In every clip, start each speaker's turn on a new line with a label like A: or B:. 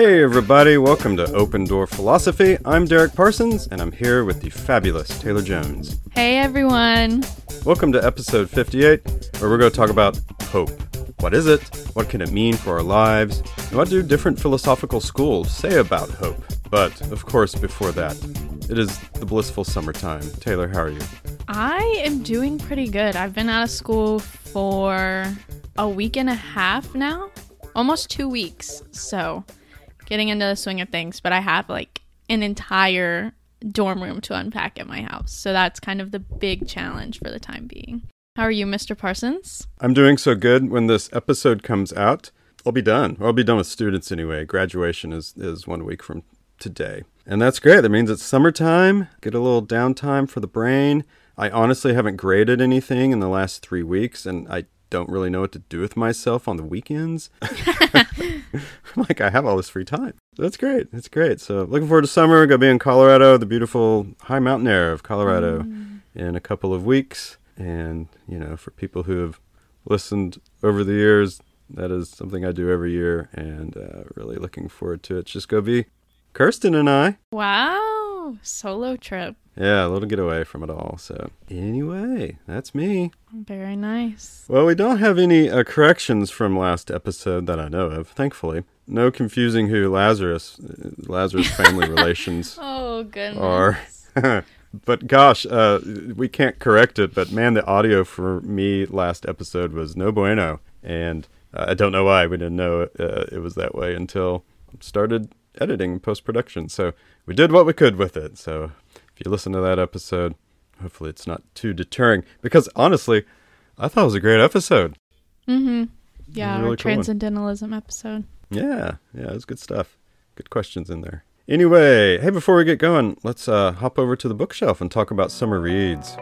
A: Hey, everybody, welcome to Open Door Philosophy. I'm Derek Parsons, and I'm here with the fabulous Taylor Jones.
B: Hey, everyone.
A: Welcome to episode 58, where we're going to talk about hope. What is it? What can it mean for our lives? And what do different philosophical schools say about hope? But, of course, before that, it is the blissful summertime. Taylor, how are you?
B: I am doing pretty good. I've been out of school for a week and a half now, almost two weeks. So, getting into the swing of things, but I have like an entire dorm room to unpack at my house. So, that's kind of the big challenge for the time being. How are you, Mr. Parsons?
A: I'm doing so good. When this episode comes out, I'll be done. I'll be done with students anyway. Graduation is, is one week from today. And that's great. That means it's summertime, get a little downtime for the brain. I honestly haven't graded anything in the last three weeks, and I don't really know what to do with myself on the weekends. I'm like, I have all this free time. That's great. That's great. So, looking forward to summer. Gonna be in Colorado, the beautiful high mountain air of Colorado, mm. in a couple of weeks. And, you know, for people who have listened over the years, that is something I do every year, and uh, really looking forward to it. It's Just go be Kirsten and I.
B: Wow, solo trip.
A: Yeah, a little getaway from it all. So, anyway, that's me.
B: Very nice.
A: Well, we don't have any uh, corrections from last episode that I know of, thankfully. No confusing who Lazarus, uh, Lazarus family relations
B: oh, goodness.
A: are. but gosh, uh, we can't correct it. But man, the audio for me last episode was no bueno. And uh, I don't know why we didn't know uh, it was that way until started editing and post production. So we did what we could with it. So if you listen to that episode, hopefully it's not too deterring. Because honestly, I thought it was a great episode.
B: Mm-hmm. Yeah, really our cool transcendentalism one. episode.
A: Yeah, yeah, it was good stuff. Good questions in there. Anyway, hey, before we get going, let's uh, hop over to the bookshelf and talk about summer reads.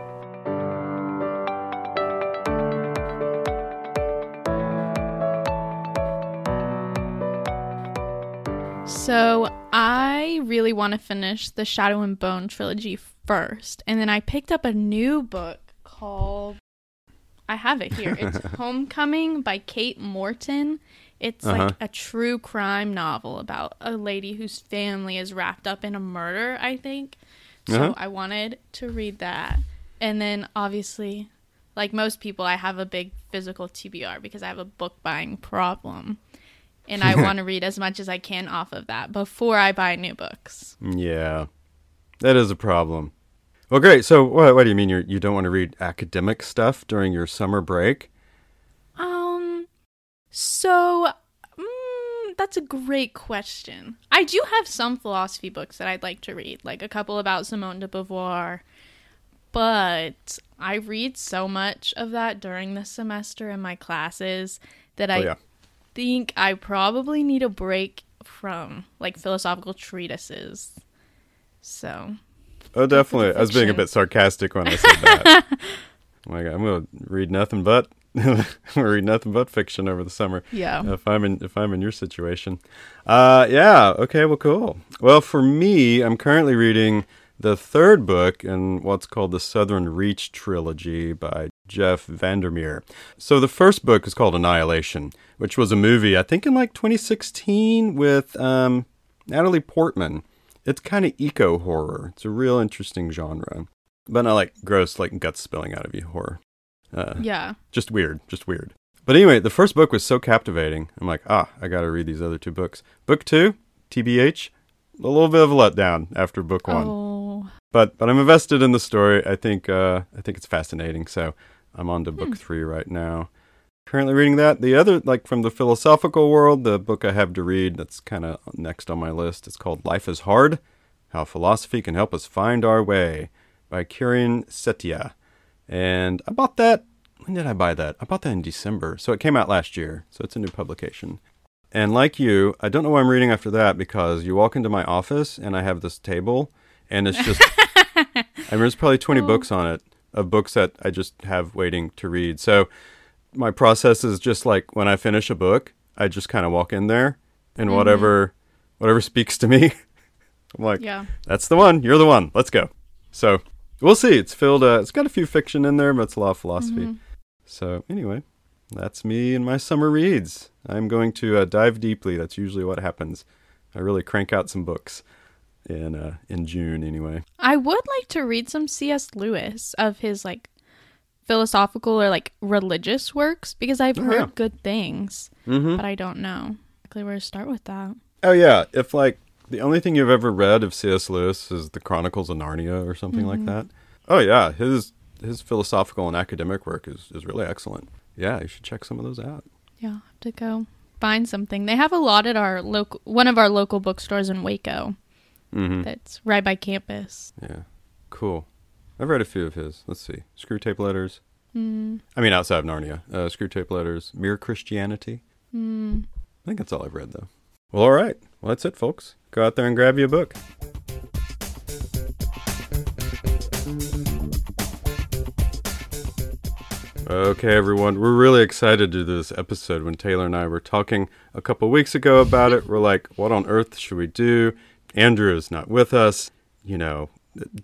B: So I really want to finish the Shadow and Bone trilogy first, and then I picked up a new book called. I have it here. It's Homecoming by Kate Morton. It's uh-huh. like a true crime novel about a lady whose family is wrapped up in a murder, I think. So uh-huh. I wanted to read that. And then obviously, like most people, I have a big physical TBR because I have a book buying problem and I want to read as much as I can off of that before I buy new books.
A: Yeah, that is a problem. Well, great. So, what, what do you mean you you don't want to read academic stuff during your summer break?
B: Um, so mm, that's a great question. I do have some philosophy books that I'd like to read, like a couple about Simone de Beauvoir, but I read so much of that during the semester in my classes that I oh, yeah think I probably need a break from like philosophical treatises. So.
A: Oh, definitely. I was being a bit sarcastic when I said that. like I'm gonna read nothing but read nothing but fiction over the summer.
B: Yeah.
A: If I'm in if I'm in your situation. Uh yeah, okay, well cool. Well for me, I'm currently reading the third book in what's called the Southern Reach trilogy by Jeff Vandermeer. So the first book is called Annihilation, which was a movie I think in like 2016 with um, Natalie Portman. It's kind of eco horror. It's a real interesting genre, but not like gross, like guts spilling out of you horror.
B: Uh, yeah,
A: just weird, just weird. But anyway, the first book was so captivating. I'm like, ah, I got to read these other two books. Book two, TBH, a little bit of a letdown after book one.
B: Oh.
A: But but I'm invested in the story. I think uh, I think it's fascinating. So I'm on to book hmm. three right now. Currently reading that. The other, like from the philosophical world, the book I have to read that's kind of next on my list It's called Life is Hard How Philosophy Can Help Us Find Our Way by Kieran Setiya. And I bought that. When did I buy that? I bought that in December. So it came out last year. So it's a new publication. And like you, I don't know why I'm reading after that because you walk into my office and I have this table and it's just, I mean, there's probably 20 oh. books on it of books that I just have waiting to read. So my process is just like when I finish a book, I just kind of walk in there and mm-hmm. whatever whatever speaks to me, I'm like, yeah. that's the one. You're the one. Let's go. So we'll see. It's filled. Uh, it's got a few fiction in there, but it's a lot of philosophy. Mm-hmm. So anyway, that's me and my summer reads. I'm going to uh, dive deeply. That's usually what happens. I really crank out some books in uh, in June anyway.
B: I would like to read some C.S. Lewis of his like philosophical or like religious works because I've
A: Oh,
B: heard
A: yeah.
B: good things,
A: Mm-hmm.
B: but I don't know exactly where to start with that.
A: Oh yeah, if like the only thing you've ever read of C.S. Lewis is the Chronicles of Narnia or something like that. Oh yeah, his his philosophical and academic work is is really excellent. Yeah, you should check some of those out.
B: Yeah, I'll have to go find something. They have a lot at our local one of our local bookstores in Waco.
A: Mm-hmm.
B: That's right by campus.
A: Yeah, cool. I've read a few of his. Let's see, Screwtape Letters.
B: Mm,
A: I mean, outside of Narnia, uh, Screwtape Letters, Mere Christianity.
B: mm.
A: I think that's all I've read though. Well, all right. Well, that's it, folks. Go out there and grab you a book. Okay, everyone. We're really excited to do this episode. When Taylor and I were talking a couple weeks ago about it, we're like, what on earth should we do? Andrew is not with us. You know,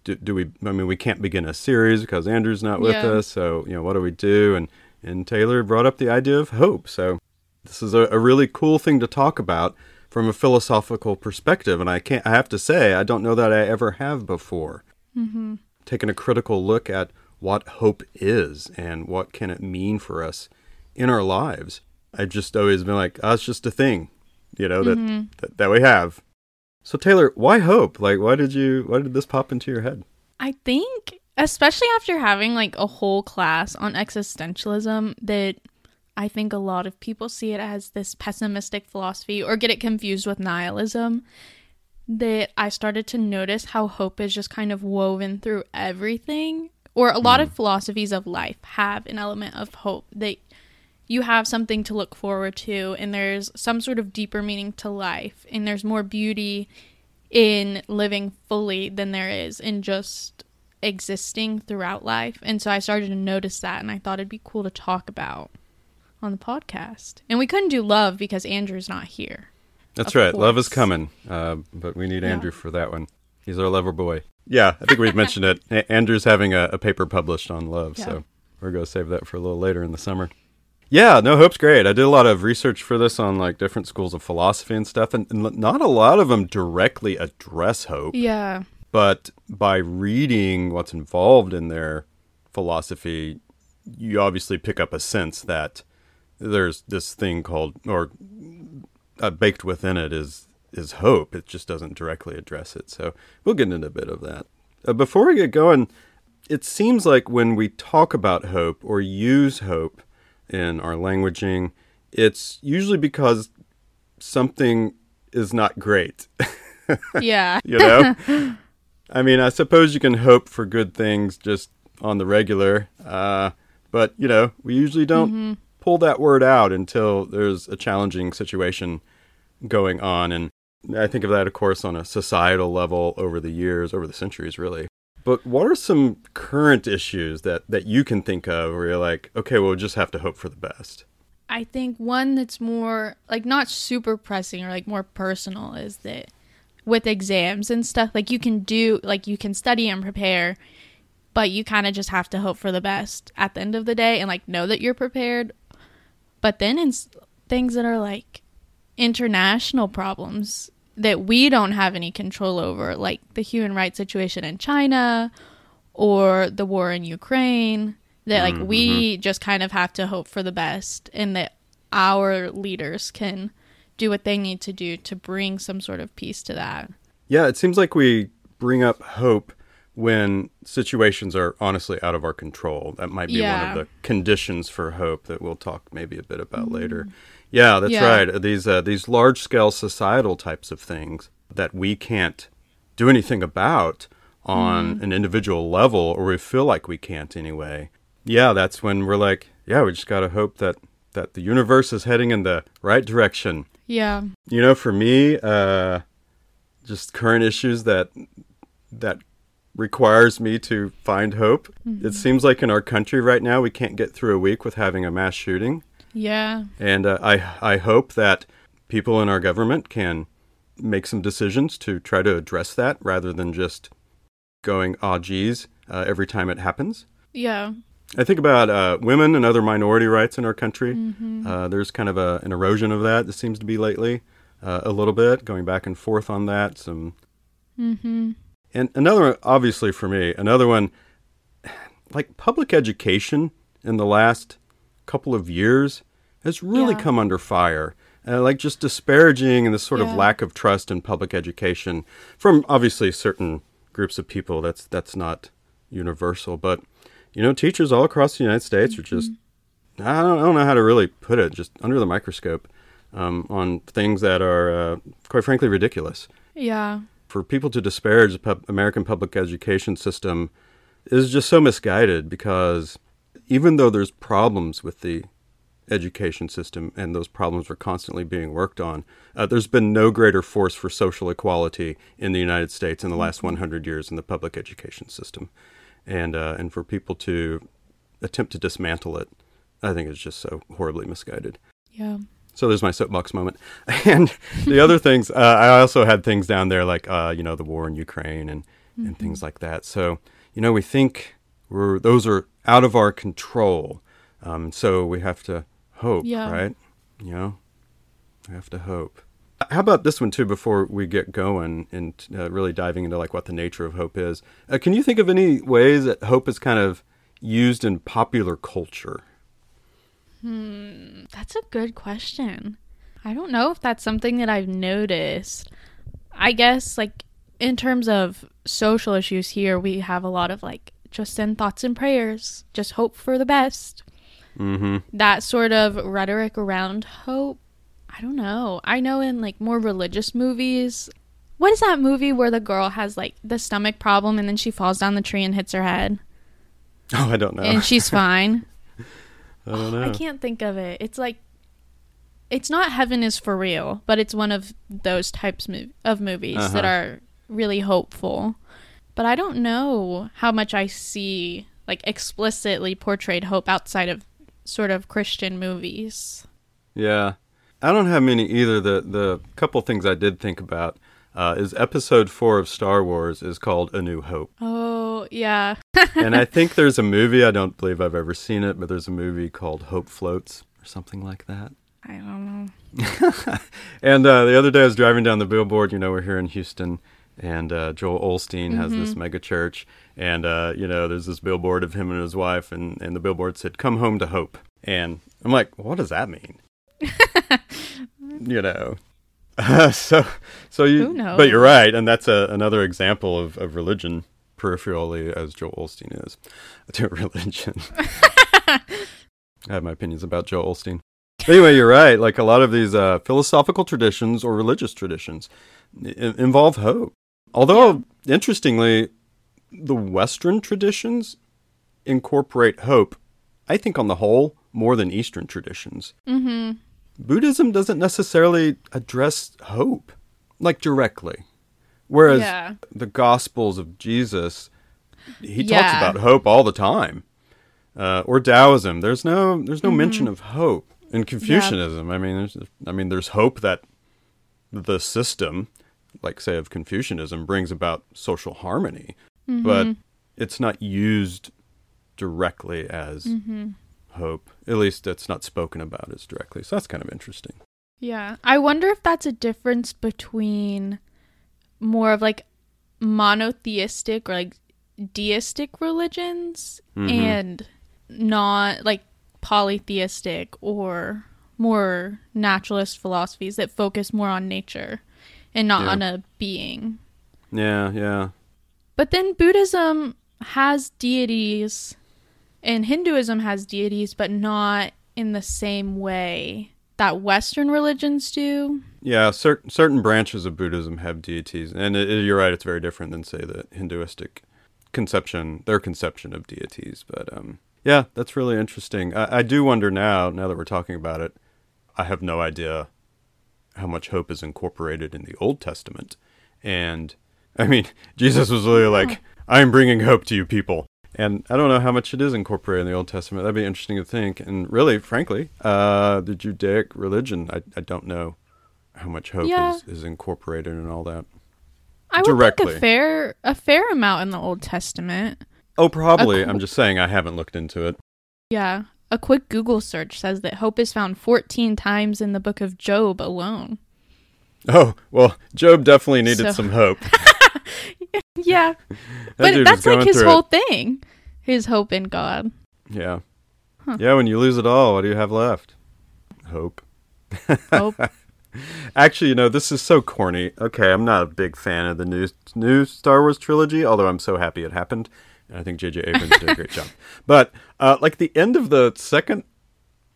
A: do, do we, I mean, we can't begin a series because Andrew's not with
B: Yeah.
A: us. So, you know, what do we do? And, and Taylor brought up the idea of hope. So, this is a, a really cool thing to talk about from a philosophical perspective. And I can't, I have to say, I don't know that I ever have before.
B: Mm-hmm.
A: Taken a critical look at what hope is and what can it mean for us in our lives. I've just always been like, oh, it's just a thing, you know, that,
B: Mhm.
A: that, that we have. So Taylor, why hope? Like, why did you, why did this pop into your head?
B: I think, especially after having like a whole class on existentialism, that I think a lot of people see it as this pessimistic philosophy or get it confused with nihilism. That I started to notice how hope is just kind of woven through everything, or a lot hmm. of philosophies of life have an element of hope that you have something to look forward to, and there's some sort of deeper meaning to life, and there's more beauty in living fully than there is in just existing throughout life. And so I started to notice that and I thought it'd be cool to talk about on the podcast. And we couldn't do love because Andrew's not here.
A: That's right. Love is coming. Uh, but we need
B: Yeah.
A: Andrew for that one. He's our lover boy. Yeah, I think we've mentioned it. Andrew's having a, a paper published on love,
B: Yeah.
A: so we're going to save that for a little later in the summer. Yeah, no, Hope's great. I did a lot of research for this on like different schools of philosophy and stuff, and, and not a lot of them directly address hope.
B: Yeah.
A: But by reading what's involved in their philosophy, you obviously pick up a sense that there's this thing called, or uh, baked within it is is hope. It just doesn't directly address it. So we'll get into a bit of that. Uh, before we get going, it seems like when we talk about hope or use hope in our languaging, it's usually because something is not great.
B: Yeah.
A: you know i mean i suppose you can hope for good things just on the regular uh, but you know we usually don't pull that word out until there's a challenging situation going on and i think of that of course on a societal level over the years over the centuries really but what are some current issues that that you can think of where you're like okay well, just have to hope for the best
B: I think one that's more like not super pressing or like more personal is that with exams and stuff, like you can do like you can study and prepare, but you kind of just have to hope for the best at the end of the day and like know that you're prepared. But then in things that are like international problems that we don't have any control over, like the human rights situation in China or the war in Ukraine, that like we mm-hmm. just kind of have to hope for the best and that our leaders can do what they need to do to bring some sort of peace to that.
A: Yeah, it seems like we bring up hope when situations are honestly out of our control. That might be one of the conditions for hope that we'll talk maybe a bit about later. Mm-hmm. Yeah, that's
B: Yeah.
A: right. These uh, these large scale societal types of things that we can't do anything about on an individual level, or we feel like we can't anyway. Yeah, that's when we're like, yeah, we just gotta hope that that the universe is heading in the right direction.
B: Yeah.
A: You know, for me, uh, just current issues that that requires me to find hope. It seems like in our country right now, we can't get through a week with having a mass shooting,
B: Yeah.
A: and uh, I I hope that people in our government can make some decisions to try to address that rather than just going ah geez uh, every time it happens.
B: Yeah.
A: I think about uh, women and other minority rights in our country.
B: Mm-hmm.
A: Uh, there's kind of a, an erosion of that. That seems to be lately. uh, a little bit, going back and forth on that. Some,
B: Mm-hmm.
A: and another one, obviously for me, another one, like public education in the last couple of years has really
B: Yeah.
A: come under fire. Uh, like just disparaging and this sort of lack of trust in public education from obviously certain groups of people. That's that's not universal, but you know, teachers all across the United States are just I don't, I don't know how to really put it, just under the microscope um, on things that are uh, quite frankly ridiculous
B: Yeah.
A: for people to disparage the pub- American public education system is just so misguided because even though there's problems with the education system and those problems are constantly being worked on, uh, there's been no greater force for social equality in the United States in the last 100 years in the public education system. And, uh, and for people to attempt to dismantle it, I think is just so horribly misguided.
B: Yeah.
A: So there's my soapbox moment. And the other things, uh, I also had things down there like, uh, you know, the war in Ukraine and, and things like that. So, you know, we think we're, those are out of our control. Um, so we have to hope,
B: Yeah.
A: right? You know, we have to hope. How about this one too? Before we get going and uh, really diving into like what the nature of hope is, uh, can you think of any ways that hope is kind of used in popular culture?
B: Hmm, that's a good question. I don't know if that's something that I've noticed. I guess, like, in terms of social issues here, we have a lot of, like, just send thoughts and prayers, just hope for the best.
A: Mm-hmm.
B: That sort of rhetoric around hope. I don't know. I know in, like, more religious movies. What is that movie where the girl has, like, the stomach problem and then she falls down the tree and hits her head?
A: Oh, I don't know.
B: And she's fine.
A: I don't know.
B: I can't think of it. It's like it's not Heaven is for real, but it's one of those types of movies that
A: Uh-huh.
B: are really hopeful. But I don't know how much I see like explicitly portrayed hope outside of sort of Christian movies.
A: Yeah, I don't have many either. The the couple things I did think about uh, is Episode Four of Star Wars is called A New Hope,
B: Oh, yeah.
A: and I think there's a movie. I don't believe I've ever seen it, but there's a movie called Hope Floats or something like that.
B: I don't know.
A: And uh, the other day I was driving down the billboard. You know, we're here in Houston, and uh, Joel Osteen has this mega church, and uh, you know, there's this billboard of him and his wife, and and the billboard said, "Come home to hope." And I'm like, what does that mean? you know. so, so you, but you're right, and that's a, another example of, of religion peripherally, as Joel Osteen is, to religion. I have my opinions about Joel Osteen. Anyway, you're right. Like a lot of these uh, philosophical traditions or religious traditions i- involve hope. Although, interestingly, the Western traditions incorporate hope, I think, on the whole, more than Eastern traditions.
B: Mm-hmm.
A: Buddhism doesn't necessarily address hope, like directly. Whereas
B: Yeah.
A: the Gospels of Jesus, he talks about hope all the time. Uh, or Taoism, there's no there's no mention of hope. In Confucianism, I mean, there's I mean, there's hope that the system, like say of Confucianism, brings about social harmony, but it's not used directly as hope. At least it's not spoken about as directly. So that's kind of interesting.
B: Yeah. I wonder if that's a difference between more of like monotheistic or like deistic religions
A: Mhm.
B: and not like polytheistic or more naturalist philosophies that focus more on nature and not
A: Yeah.
B: on a being.
A: Yeah, yeah.
B: But then Buddhism has deities and Hinduism has deities, but not in the same way that Western religions do.
A: Yeah, cer- certain branches of Buddhism have deities, and it, it- you're right. It's very different than, say, the Hinduistic conception, their conception of deities. But um, yeah, that's really interesting. I, I do wonder now, now that we're talking about it, I have no idea how much hope is incorporated in the Old Testament, and I mean, Jesus was really like, "I'm bringing hope to you people." And I don't know how much it is incorporated in the Old Testament. That'd be interesting to think. And really, frankly, uh, the Judaic religion, I, I don't know how much hope
B: Yeah.
A: is, is incorporated and all that.
B: I would think
A: Directly.
B: a fair a fair amount in the Old Testament.
A: Oh, probably. I'm just saying I haven't looked into it.
B: Yeah. A quick Google search says that hope is found 14 times in the book of Job alone.
A: Oh well, Job definitely needed
B: So-
A: some hope.
B: Yeah,
A: That
B: but that's like his whole
A: it.
B: thing. His hope in God.
A: Yeah,
B: Huh.
A: yeah. When you lose it all, what do you have left? Hope.
B: Hope.
A: Actually, you know, this is so corny. Okay, I'm not a big fan of the new new Star Wars trilogy, although I'm so happy it happened. And I think J.J. Abrams did a great job. But uh, like the end of the second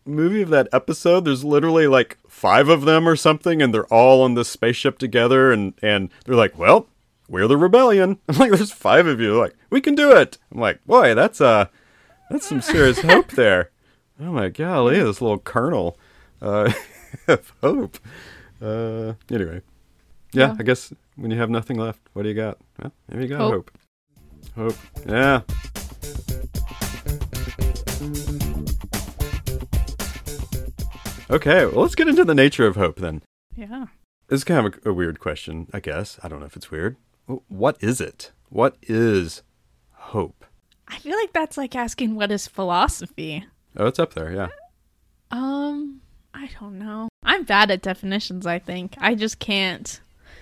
A: movie of that episode, there's literally like five of them or something, and they're all on this spaceship together, and and they're like, "Well, we're the rebellion." I'm like, "There's five of you." They're like, "We can do it." I'm like, "Boy, that's uh, that's some serious hope there." Oh my golly, this little kernel uh, of hope. Uh, anyway, yeah,
B: Yeah.
A: I guess when you have nothing left, what do you got? Well, maybe you got
B: Hope.
A: hope. Hope. Yeah. Okay, well, let's get into the nature of hope then.
B: yeah.
A: This is kind of a, a weird question, I guess. I don't know if it's weird. What is it? What is hope?
B: I feel like that's like asking what is philosophy.
A: Oh, it's up there, yeah.
B: Um, I don't know. I'm bad at definitions, I think. I just can't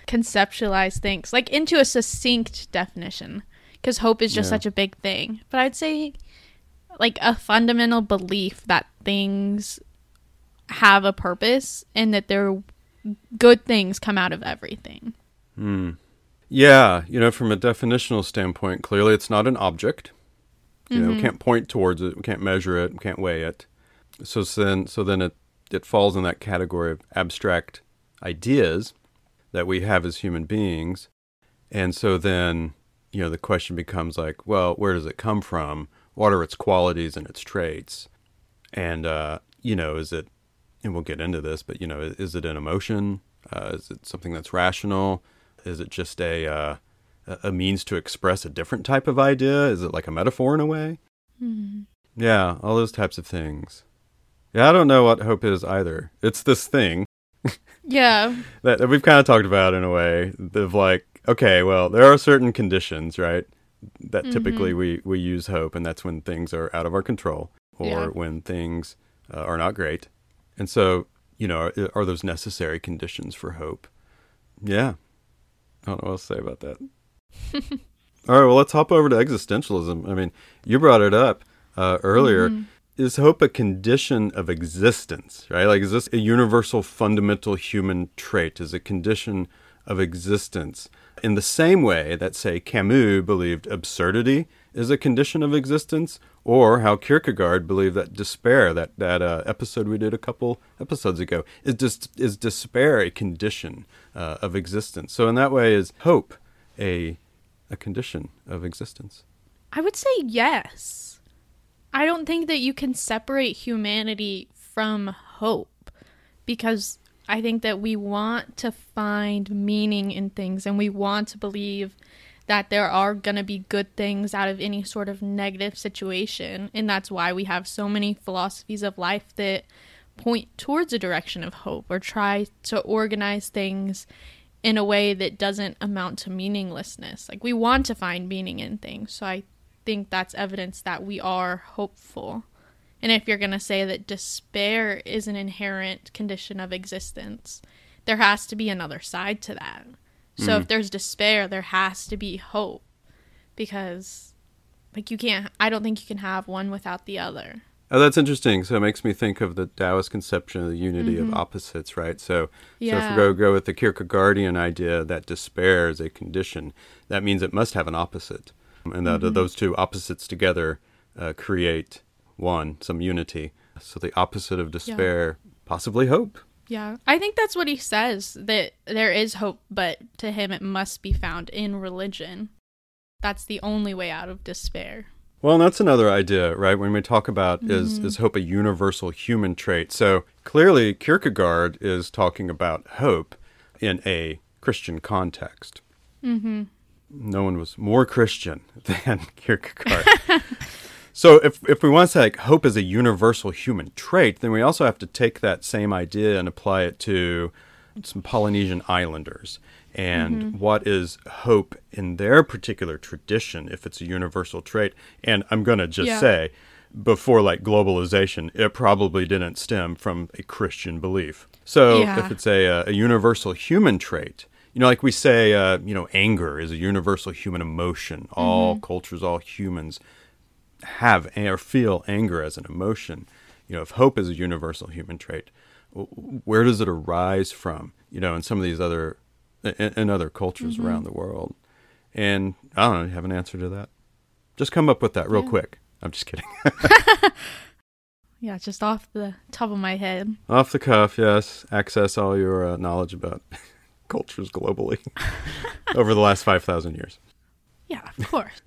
B: conceptualize things like into a succinct definition because hope is just
A: Yeah.
B: such a big thing. But I'd say like a fundamental belief that things have a purpose and that there good things come out of everything.
A: Hmm. Yeah, you know, from a definitional standpoint, clearly it's not an object. You know, we can't point towards it, we can't measure it, we can't weigh it. So then, so then it it falls in that category of abstract ideas that we have as human beings. And so then, you know, the question becomes like, well, where does it come from? What are its qualities and its traits? And uh, you know, is it and we'll get into this, but you know, is, is it an emotion? Uh, is it something that's rational? Is it just a uh, a means to express a different type of idea? Is it like a metaphor in a way? Yeah, all those types of things. Yeah, I don't know what hope is either. It's this thing
B: Yeah.
A: that, that we've kind of talked about in a way of like, okay, well, there are certain conditions, right? That typically we, we use hope, and that's when things are out of our control or
B: Yeah.
A: when things uh, are not great. And so, you know, are, are those necessary conditions for hope? Yeah. I don't know what else to say about that. All right, well, let's hop over to existentialism. I mean, you brought it up uh, earlier. Is hope a condition of existence, right? Like, is this a universal fundamental human trait? Is a condition of existence in the same way that, say, Camus believed absurdity is a condition of existence, or how Kierkegaard believed that despair, that that uh, episode we did a couple episodes ago, is dis- is despair a condition uh, of existence? So, in that way, is hope a a condition of existence?
B: I would say yes. I don't think that you can separate humanity from hope because I think that we want to find meaning in things and we want to believe that there are going to be good things out of any sort of negative situation. And that's why we have so many philosophies of life that point towards a direction of hope or try to organize things in a way that doesn't amount to meaninglessness. Like we want to find meaning in things. So I think that's evidence that we are hopeful. And if you're going to say that despair is an inherent condition of existence, there has to be another side to that. So if mm. there's despair, there has to be hope because like you can't I don't think you can have one without the other.
A: Oh, that's interesting. So it makes me think of the Taoist conception of the unity of mm-hmm. opposites, right? So, so if we go, go with the Kierkegaardian idea that despair is a condition, that means it must have an opposite, and that mm-hmm. those two opposites together uh, create one, some unity. So the opposite of despair, possibly hope.
B: Yeah. I think that's what he says that there is hope, but to him it must be found in religion. That's the only way out of despair.
A: Well, that's another idea, right? When we talk about is is hope a universal human trait? So clearly, Kierkegaard is talking about hope in a Christian context. Mm-hmm. No one was more Christian than Kierkegaard. so if if we want to say like hope is a universal human trait, then we also have to take that same idea and apply it to some Polynesian islanders and what is hope in their particular tradition if it's a universal trait. And I'm going to just
B: Yeah.
A: say before like globalization, it probably didn't stem from a Christian belief. So
B: Yeah.
A: if it's a, a universal human trait, you know, like we say, uh, you know, anger is a universal human emotion. All cultures, all humans have or feel anger as an emotion. You know, if hope is a universal human trait, where does it arise from? You know, in some of these other in, in other cultures around the world, and I don't know. You have an answer to that? Just come up with that real
B: Yeah.
A: quick. I'm just kidding.
B: Yeah, just off the top of my head.
A: Off the cuff, yes. Access all your uh, knowledge about cultures globally over the last five thousand years.
B: Yeah, of course.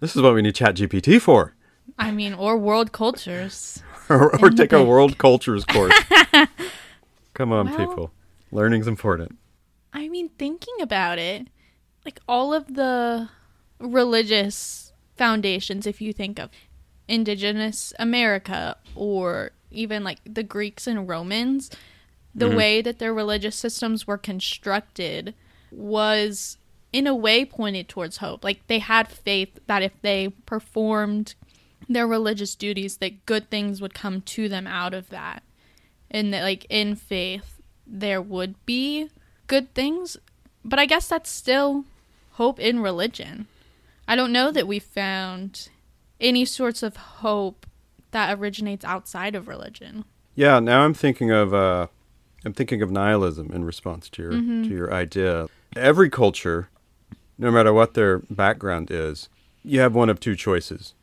A: This is what we need ChatGPT for,
B: I mean, or world cultures.
A: or, or take a world cultures course. Come on,
B: Well-
A: people. Learning's important.
B: I mean, thinking about it, like all of the religious foundations, if you think of indigenous America or even like the Greeks and Romans, the mm-hmm. way that their religious systems were constructed was in a way pointed towards hope. Like they had faith that if they performed their religious duties that good things would come to them out of that. And that like in faith there would be good things, but I guess that's still hope in religion. I don't know that we found any sorts of hope that originates outside of religion.
A: Yeah, now I'm thinking of uh, I'm thinking of nihilism in response to your to your idea. Every culture, no matter what their background is, you have one of two choices.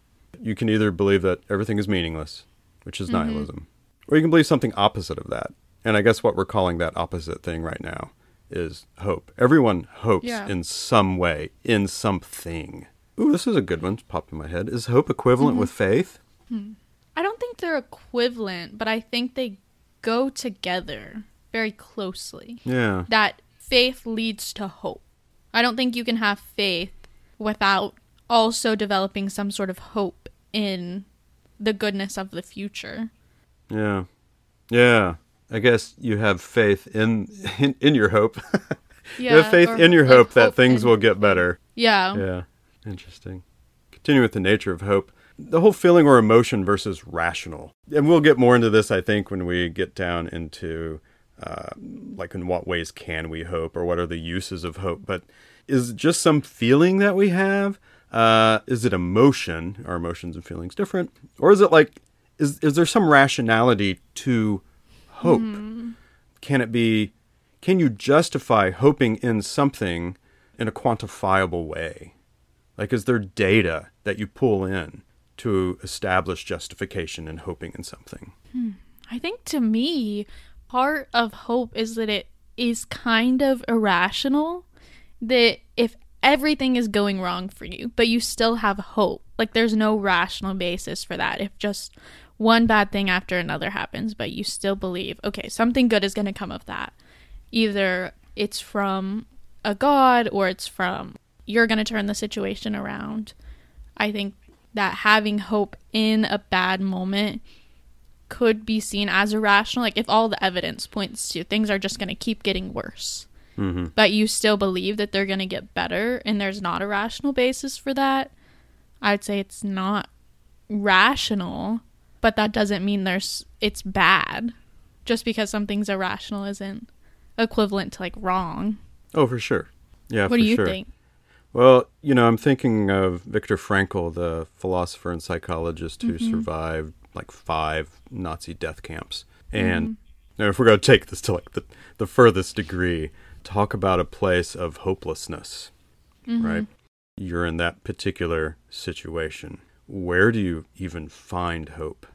A: You can either believe that everything is meaningless, which is mm-hmm. nihilism, or you can believe something opposite of that. And I guess what we're calling that opposite thing right now is hope. Everyone hopes
B: Yeah.
A: in some way, in something. Ooh, this is a good one. It's Popped in my head. Is hope equivalent mm-hmm. with faith? Hmm.
B: I don't think they're equivalent, but I think they go together very closely.
A: Yeah.
B: That faith leads to hope. I don't think you can have faith without also developing some sort of hope in the goodness of the future.
A: Yeah. Yeah. I guess you have faith in in, in your hope. you have faith in your hope that things
B: in-
A: will get better.
B: Yeah.
A: Yeah. Interesting. Continue with the nature of hope. The whole feeling or emotion versus rational. And we'll get more into this, I think, when we get down into uh, like in what ways can we hope or what are the uses of hope. But is it just some feeling that we have? Uh, is it emotion? Are emotions and feelings different? Or is it like, is, is there some rationality to hope? Can it be, can you justify hoping in something in a quantifiable way? Like, is there data that you pull in to establish justification in hoping in something?
B: I think to me, part of hope is that it is kind of irrational. That if everything is going wrong for you, but you still have hope, like there's no rational basis for that. If just one bad thing after another happens, but you still believe, okay, something good is going to come of that. Either it's from a god or it's from you're going to turn the situation around. I think that having hope in a bad moment could be seen as irrational. Like if all the evidence points to things are just going to keep getting worse,
A: Mm-hmm.
B: but you still believe that they're going to get better and there's not a rational basis for that, I'd say it's not rational, but that doesn't mean there's it's bad. Just because something's irrational isn't equivalent to like wrong.
A: Oh, for sure. Yeah,
B: what
A: for
B: do you
A: sure.
B: think?
A: Well, you know, I'm thinking of Viktor Frankl, the philosopher and psychologist who
B: Mm-hmm.
A: survived like five Nazi death camps.
B: Mm-hmm.
A: And now if we're going to take this to like the, the furthest degree, talk about a place of hopelessness,
B: Mm-hmm.
A: right? You're in that particular situation. Where do you even find hope?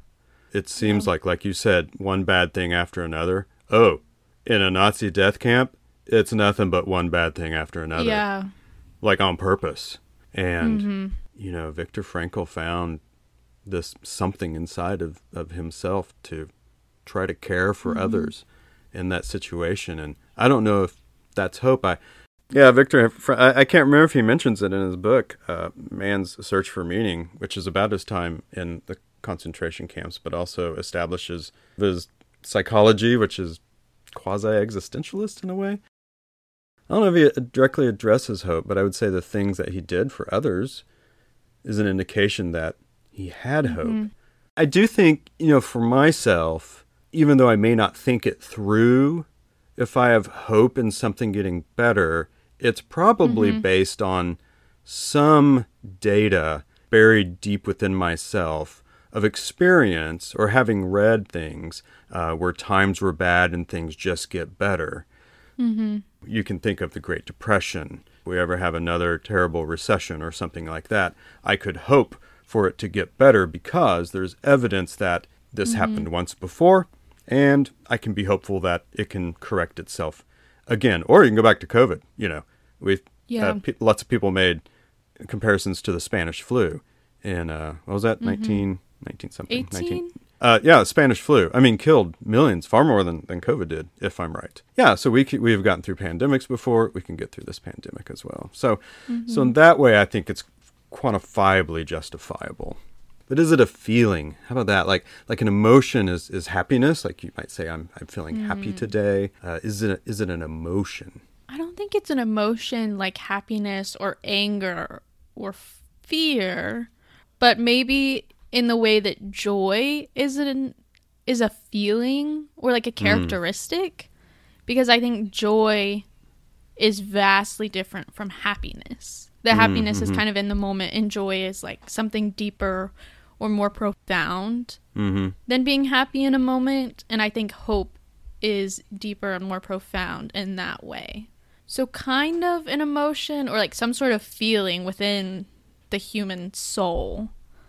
A: It seems like, like you said, one bad thing after another. Oh, in a Nazi death camp, it's nothing but one bad thing after another
B: Yeah.
A: like on purpose. And
B: Mm-hmm.
A: you know, Viktor Frankl found this something inside of, of himself to try to care for
B: Mm-hmm.
A: others in that situation. And I don't know if that's hope. I yeah, Victor. I, can't remember if he mentions it in his book, uh, "Man's Search for Meaning," which is about his time in the concentration camps, but also establishes his psychology, which is quasi-existentialist in a way. I don't know if he directly addresses hope, but I would say the things that he did for others is an indication that he had hope. I do think, you know, for myself, even though I may not think it through, if I have hope in something getting better, it's probably based on some data buried deep within myself of experience or having read things uh, where times were bad and things just get better. Mm-hmm. You can think of the Great Depression. If we ever have another terrible recession or something like that, I could hope for it to get better because there's evidence that this happened once before, and I can be hopeful that it can correct itself again. Or you can go back to COVID. You know, we
B: Yeah.
A: uh, pe- lots of people made comparisons to the Spanish flu in uh, what was that 19, 19 something
B: 18?
A: uh, yeah, Spanish flu. I mean, killed millions, far more than, than COVID did, if I'm right. Yeah, so we c- we've gotten through pandemics before. We can get through this pandemic as well. So, so in that way, I think it's quantifiably justifiable. But is it a feeling? How about that? Like like an emotion is, is happiness. Like you might say, I'm I'm feeling happy today. Uh, is it is it an emotion?
B: I don't think it's an emotion like happiness or anger or fear, but maybe in the way that joy is an is a feeling or like a characteristic because I think joy is vastly different from happiness. The happiness is kind of in the moment and joy is like something deeper or more profound
A: Mm-hmm.
B: than being happy in a moment. And I think hope is deeper and more profound in that way. So, kind of an emotion or like some sort of feeling within the human soul,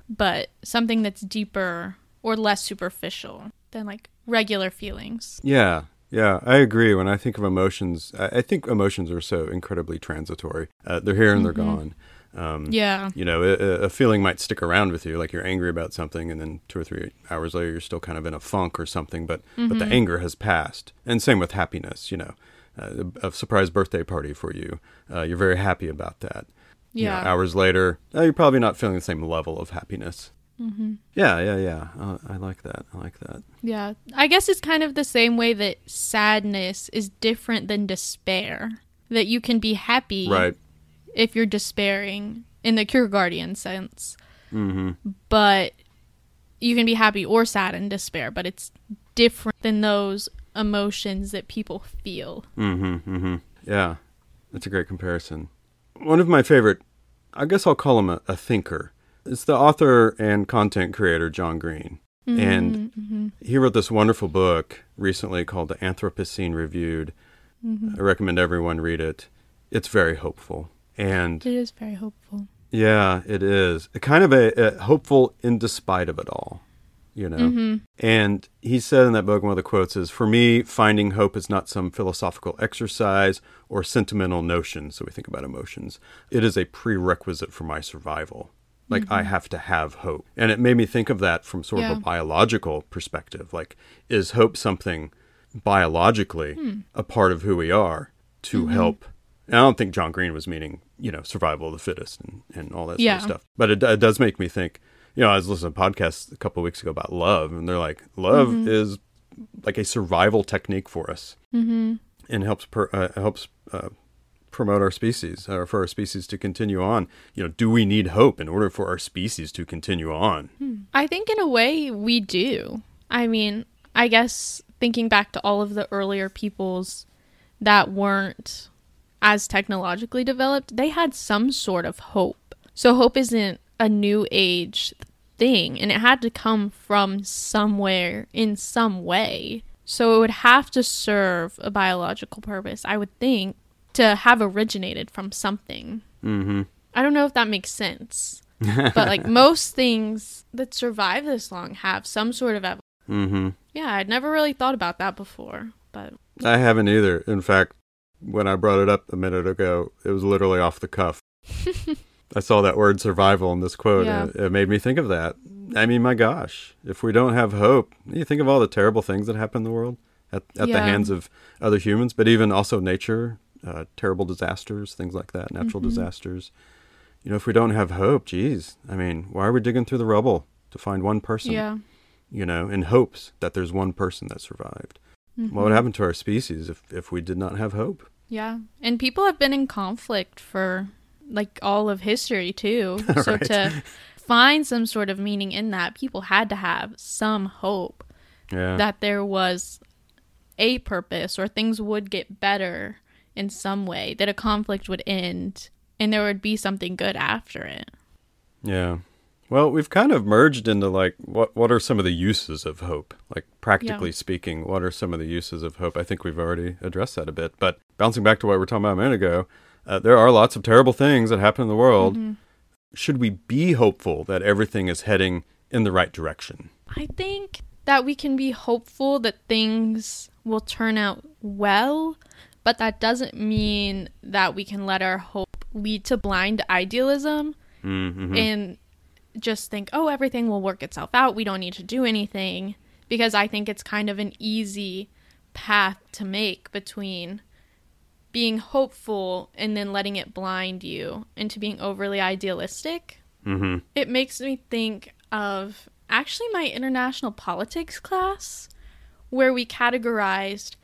B: but something that's deeper or less superficial than like regular feelings.
A: Yeah, yeah, I agree. When I think of emotions, I, think emotions are so incredibly transitory. Uh, they're here and they're gone. Um,
B: Yeah.
A: you know, a, a feeling might stick around with you, like you're angry about something, and then two or three hours later, you're still kind of in a funk or something. But but the anger has passed, and same with happiness. You know, uh, a surprise birthday party for you, uh, you're very happy about that. You know,
B: Yeah.
A: hours later, uh, you're probably not feeling the same level of happiness. Mm-hmm. Yeah, yeah, yeah. Uh, I like that. I like that.
B: Yeah. I guess it's kind of the same way that sadness is different than despair. That you can be happy
A: Right.
B: if you're despairing in the Kierkegaardian sense.
A: Mm-hmm.
B: But you can be happy or sad in despair, but it's different than those emotions that people feel.
A: Mm-hmm. Mm-hmm. Yeah, that's a great comparison. One of my favorite, I guess I'll call him a, a thinker. It's the author and content creator John Green, and
B: Mm-hmm.
A: he wrote this wonderful book recently called The Anthropocene Reviewed.
B: Mm-hmm.
A: I recommend everyone read it. It's very hopeful, and
B: It is very hopeful.
A: yeah, it is kind of a, a hopeful in despite of it all, you know.
B: Mm-hmm.
A: And he said in that book, one of the quotes is, "For me, finding hope is not some philosophical exercise or sentimental notion." So we think about emotions. It is a prerequisite for my survival. Like I have to have hope, and it made me think of that from sort of a biological perspective. Like, is hope something biologically a part of who we are to help? And I don't think John Green was meaning, you know, survival of the fittest and, and all that
B: Yeah.
A: sort of stuff. But it, it does make me think. You know, I was listening to podcasts a couple of weeks ago about love, and they're like, love is like a survival technique for us, mm-hmm. and helps per, uh, helps uh, promote our species or for our species to continue on. You know, do we need hope in order for our species to continue on? Hmm.
B: I think in a way we do. I mean, I guess thinking back to all of the earlier peoples that weren't as technologically developed, they had some sort of hope. So hope isn't a new age thing and it had to come from somewhere in some way. So it would have to serve a biological purpose, I would think, to have originated from something.
A: Mm-hmm.
B: I don't know if that makes sense. but like most things that survive this long have some sort of evolution.
A: Mm-hmm.
B: yeah i'd never really thought about that before but
A: I haven't either. In fact, when I brought it up a minute ago, it was literally off the cuff. I saw that word survival in this quote, and it, it made me think of that. I mean, my gosh, if we don't have hope, you think of all the terrible things that happen in the world at, at the hands of other humans, but even also nature, uh, terrible disasters, things like that, natural
B: Mm-hmm.
A: disasters. You know, if we don't have hope, geez, I mean, why are we digging through the rubble to find one person?
B: yeah
A: you know, in hopes that there's one person that survived. What would happen to our species if, if we did not have hope?
B: yeah and people have been in conflict for like all of history too so
A: Right.
B: to find some sort of meaning in that, people had to have some hope
A: Yeah.
B: that there was a purpose or things would get better in some way, that a conflict would end and there would be something good after it.
A: Yeah. Well, we've kind of merged into like what what are some of the uses of hope? Like practically
B: Yeah.
A: speaking, what are some of the uses of hope? I think we've already addressed that a bit. But bouncing back to what we were talking about a minute ago, uh, there are lots of terrible things that happen in the world.
B: Mm-hmm.
A: Should we be hopeful that everything is heading in the right direction?
B: I think that we can be hopeful that things will turn out well, but that doesn't mean that we can let our hope lead to blind idealism
A: Mm-hmm.
B: and just think, oh, everything will work itself out. We don't need to do anything. Because I think it's kind of an easy path to make between being hopeful and then letting it blind you into being overly idealistic.
A: Mm-hmm.
B: It makes me think of actually my international politics class, where we categorized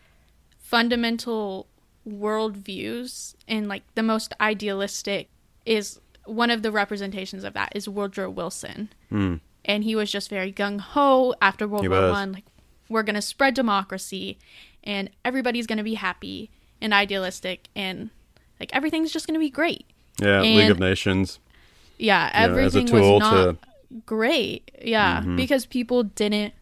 B: fundamental worldviews and like the most idealistic is one of the representations of that is Woodrow Wilson.
A: Mm.
B: And he was just very gung ho after World
A: He
B: War
A: was.
B: One, like we're gonna spread democracy and everybody's gonna be happy and idealistic and like everything's just gonna be great.
A: Yeah, League of Nations.
B: Yeah, everything was not
A: to Mm-hmm.
B: great. Yeah, because people didn't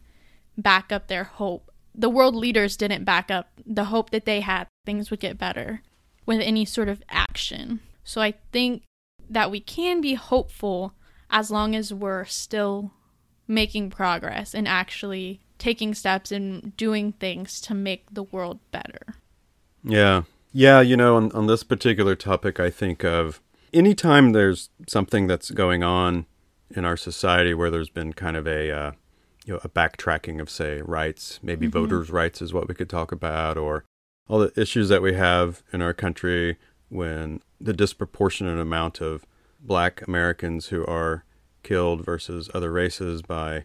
B: back up their hope. The world leaders didn't back up the hope that they had things would get better with any sort of action. So I think that we can be hopeful as long as we're still making progress and actually taking steps and doing things to make the world better.
A: Yeah. Yeah, you know, on, on this particular topic, I think of anytime there's something that's going on in our society where there's been kind of a, uh, you know, a backtracking of, say, rights, maybe voters' rights is what we could talk about, or all the issues that we have in our country when the disproportionate amount of black Americans who are killed versus other races by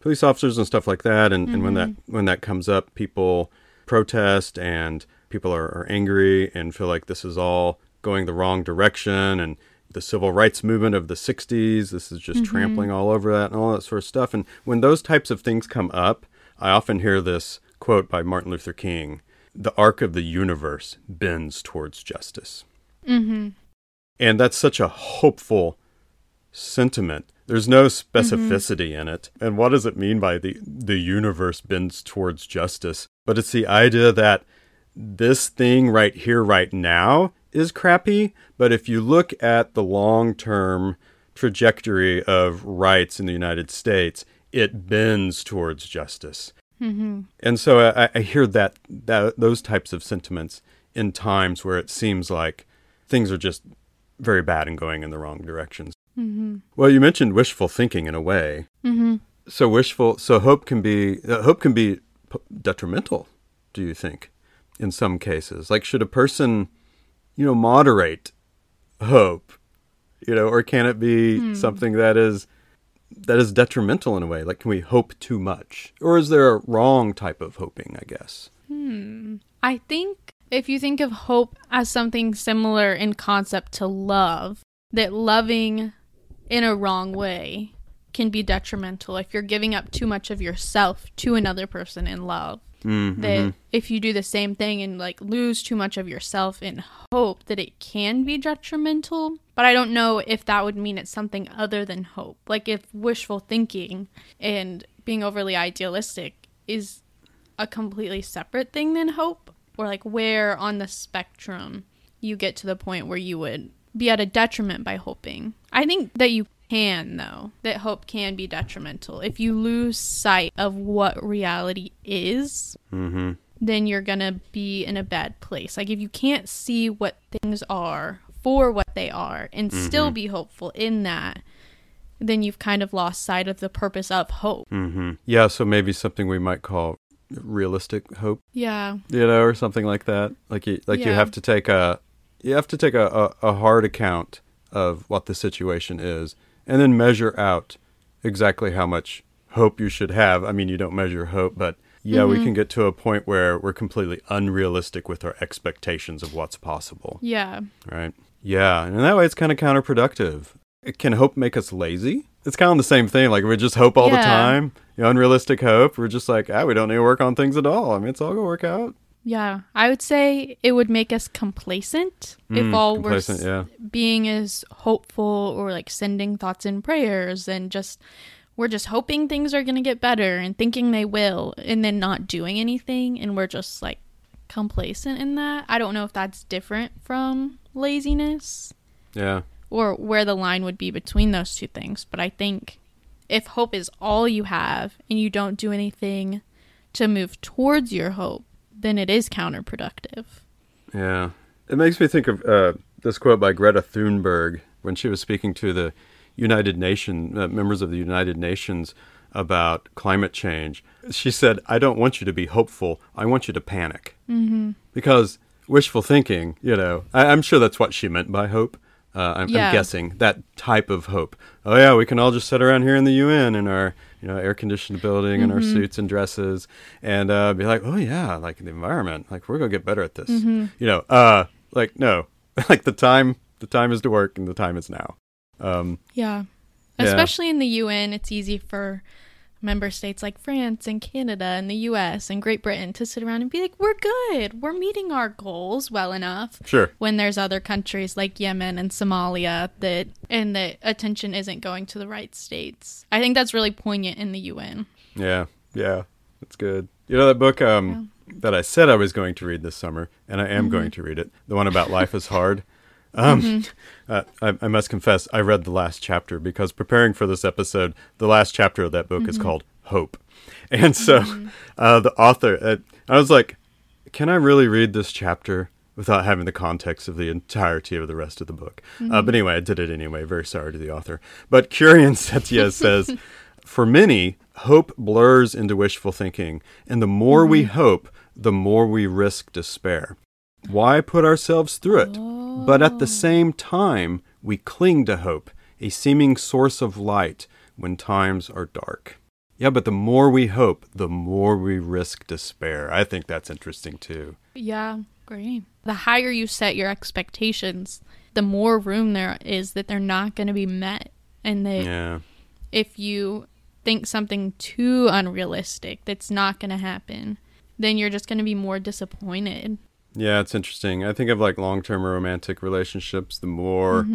A: police officers and stuff like that. And, and when that mm-hmm. when that comes up people protest and people are, are angry and feel like this is all going the wrong direction. And the civil rights movement of the 60s this is just mm-hmm. trampling all over that and all that sort of stuff. And when those types of things come up i often hear this quote by martin luther king the arc of the universe bends towards justice
B: Mm-hmm.
A: and that's such a hopeful sentiment. There's no specificity in it. And what does it mean by the the universe bends towards justice? But it's the idea that this thing right here right now is crappy, but if you look at the long-term trajectory of rights in the United States, it bends towards justice.
B: Mm-hmm.
A: And so I, I hear that, that those types of sentiments in times where it seems like things are just very bad and going in the wrong directions.
B: Mm-hmm.
A: Well, you mentioned wishful thinking in a way.
B: Mm-hmm.
A: So wishful, so hope can be uh, hope can be p- detrimental. Do you think, in some cases, like should a person, you know, moderate hope, you know, or can it be something that is that is detrimental in a way? Like, can we hope too much, or is there a wrong type of hoping? I guess.
B: Hmm. I think if you think of hope as something similar in concept to love, that loving in a wrong way can be detrimental if you're giving up too much of yourself to another person in love.
A: Mm-hmm.
B: That if you do the same thing and like lose too much of yourself in hope, that it can be detrimental. But I don't know if that would mean it's something other than hope. Like if wishful thinking and being overly idealistic is a completely separate thing than hope, or like where on the spectrum you get to the point where you would be at a detriment by hoping. I think that you can, though, that hope can be detrimental. If you lose sight of what reality is,
A: Mm-hmm.
B: then you're gonna be in a bad place. Like if you can't see what things are for what they are and still be hopeful in that, then you've kind of lost sight of the purpose of hope.
A: Mm-hmm. Yeah. So maybe something we might call realistic hope.
B: Yeah.
A: you know, or something like that. Like you, like you have to take a, you have to take a, a, a hard account of what the situation is, and then measure out exactly how much hope you should have. I mean, you don't measure hope, but yeah, we
B: Mhm.
A: can get to a point where we're completely unrealistic with our expectations of what's possible,
B: Yeah.
A: right? Yeah, and in that way, it's kind of counterproductive. Can hope make us lazy? it's kind of the same thing. Like we just hope all the time. You know, unrealistic hope. We're just like, ah, we don't need to work on things at all. I mean, it's all gonna work out.
B: Yeah, I would say it would make us complacent if
A: Mm,
B: all
A: complacent,
B: we're
A: yeah.
B: being is hopeful or like sending thoughts and prayers and just we're just hoping things are going to get better and thinking they will and then not doing anything and we're just like complacent in that. I don't know if that's different from laziness
A: Yeah.
B: or where the line would be between those two things, but I think if hope is all you have and you don't do anything to move towards your hope, then it is counterproductive.
A: Yeah. It makes me think of uh, this quote by Greta Thunberg when she was speaking to the United Nations, uh, members of the United Nations about climate change. She said, I don't want you to be hopeful. I want you to panic. Mm-hmm. Because wishful thinking, you know, I, I'm sure that's what she meant by hope. Uh, I'm,
B: Yeah.
A: I'm guessing that type of hope. Oh yeah, we can all just sit around here in the UN in our you know air conditioned building in our suits and dresses and uh, be like, oh yeah, like the environment, like we're gonna get better at this. You know, uh, like no, like the time the time is to work and the time is now. Um,
B: Yeah.
A: Yeah.
B: Especially in the UN, it's easy for member states like France and Canada and the US and Great Britain to sit around and be like, we're good. We're meeting our goals well enough.
A: sure.
B: When there's other countries like Yemen and Somalia that, and that attention isn't going to the right states. I think that's really poignant in the UN.
A: Yeah, yeah, that's good. You know that book um, that I said I was going to read this summer, and I am going to read it. The one about life is hard. Um, uh, I, I must confess, I read the last chapter because preparing for this episode, the last chapter of that book is called Hope, and so uh, the author, uh, I was like, can I really read this chapter? Without having the context of the entirety of the rest of the book. Uh, but anyway, I did it anyway. Very sorry to the author. But Kieran Setiya says, For many, hope blurs into wishful thinking, and the more we hope, the more we risk despair. Why put ourselves through it? But at the oh. same time, we cling to hope, a seeming source of light when times are dark. Yeah, but the more we hope, the more we risk despair. I think that's interesting too.
B: Yeah, great. The higher you set your expectations, the more room there is that they're not going to be met. And that
A: Yeah.
B: if you think something too unrealistic that's not going to happen, then you're just going to be more disappointed.
A: Yeah, it's interesting. I think of like long term romantic relationships, the more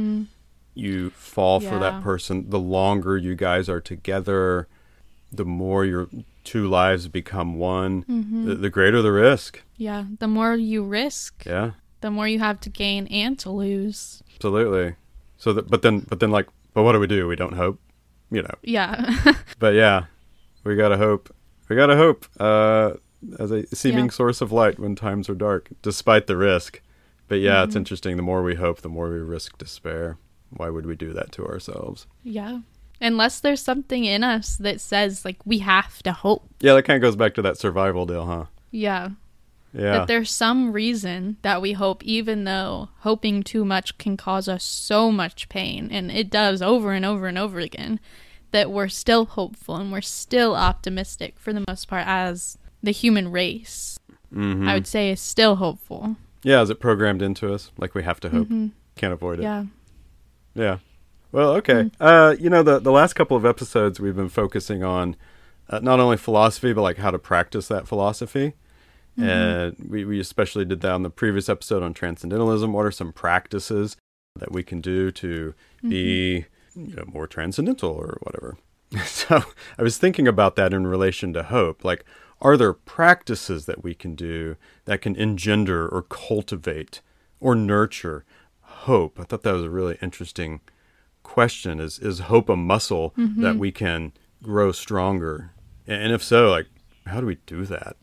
A: you fall for that person, the longer you guys are together, the more your two lives become one, the, the greater the risk.
B: Yeah, the more you risk,
A: Yeah,
B: the more you have to gain and to lose.
A: absolutely. So that, but then, but then, like, but what do we do? We don't hope, you know.
B: Yeah.
A: But yeah, we gotta hope. We gotta hope uh, as a seeming
B: Yeah.
A: source of light when times are dark, despite the risk. But yeah,
B: Mm-hmm.
A: it's interesting. The more we hope, the more we risk despair. Why would we do that to ourselves?
B: yeah. Unless there's something in us that says, like, we have to hope.
A: Yeah, that kind of goes back to that survival deal, huh?
B: Yeah.
A: Yeah.
B: That there's some reason that we hope, even though hoping too much can cause us so much pain, and it does over and over and over again, that we're still hopeful and we're still optimistic for the most part as the human race.
A: hmm
B: I would say is still hopeful.
A: Yeah, is it programmed into us? Like we have to hope. Can't avoid it.
B: Mm-hmm. Yeah.
A: Yeah. Well, okay. Uh, you know, the the last couple of episodes we've been focusing on uh, not only philosophy but like how to practice that philosophy. And we we especially did that on the previous episode on transcendentalism. What are some practices that we can do to be you know more transcendental or whatever? so I was thinking about that in relation to hope. Like, are there practices that we can do that can engender or cultivate or nurture hope? I thought that was a really interesting question. Is is hope a muscle mm-hmm. that we can grow stronger? And if so, like, how do we do that?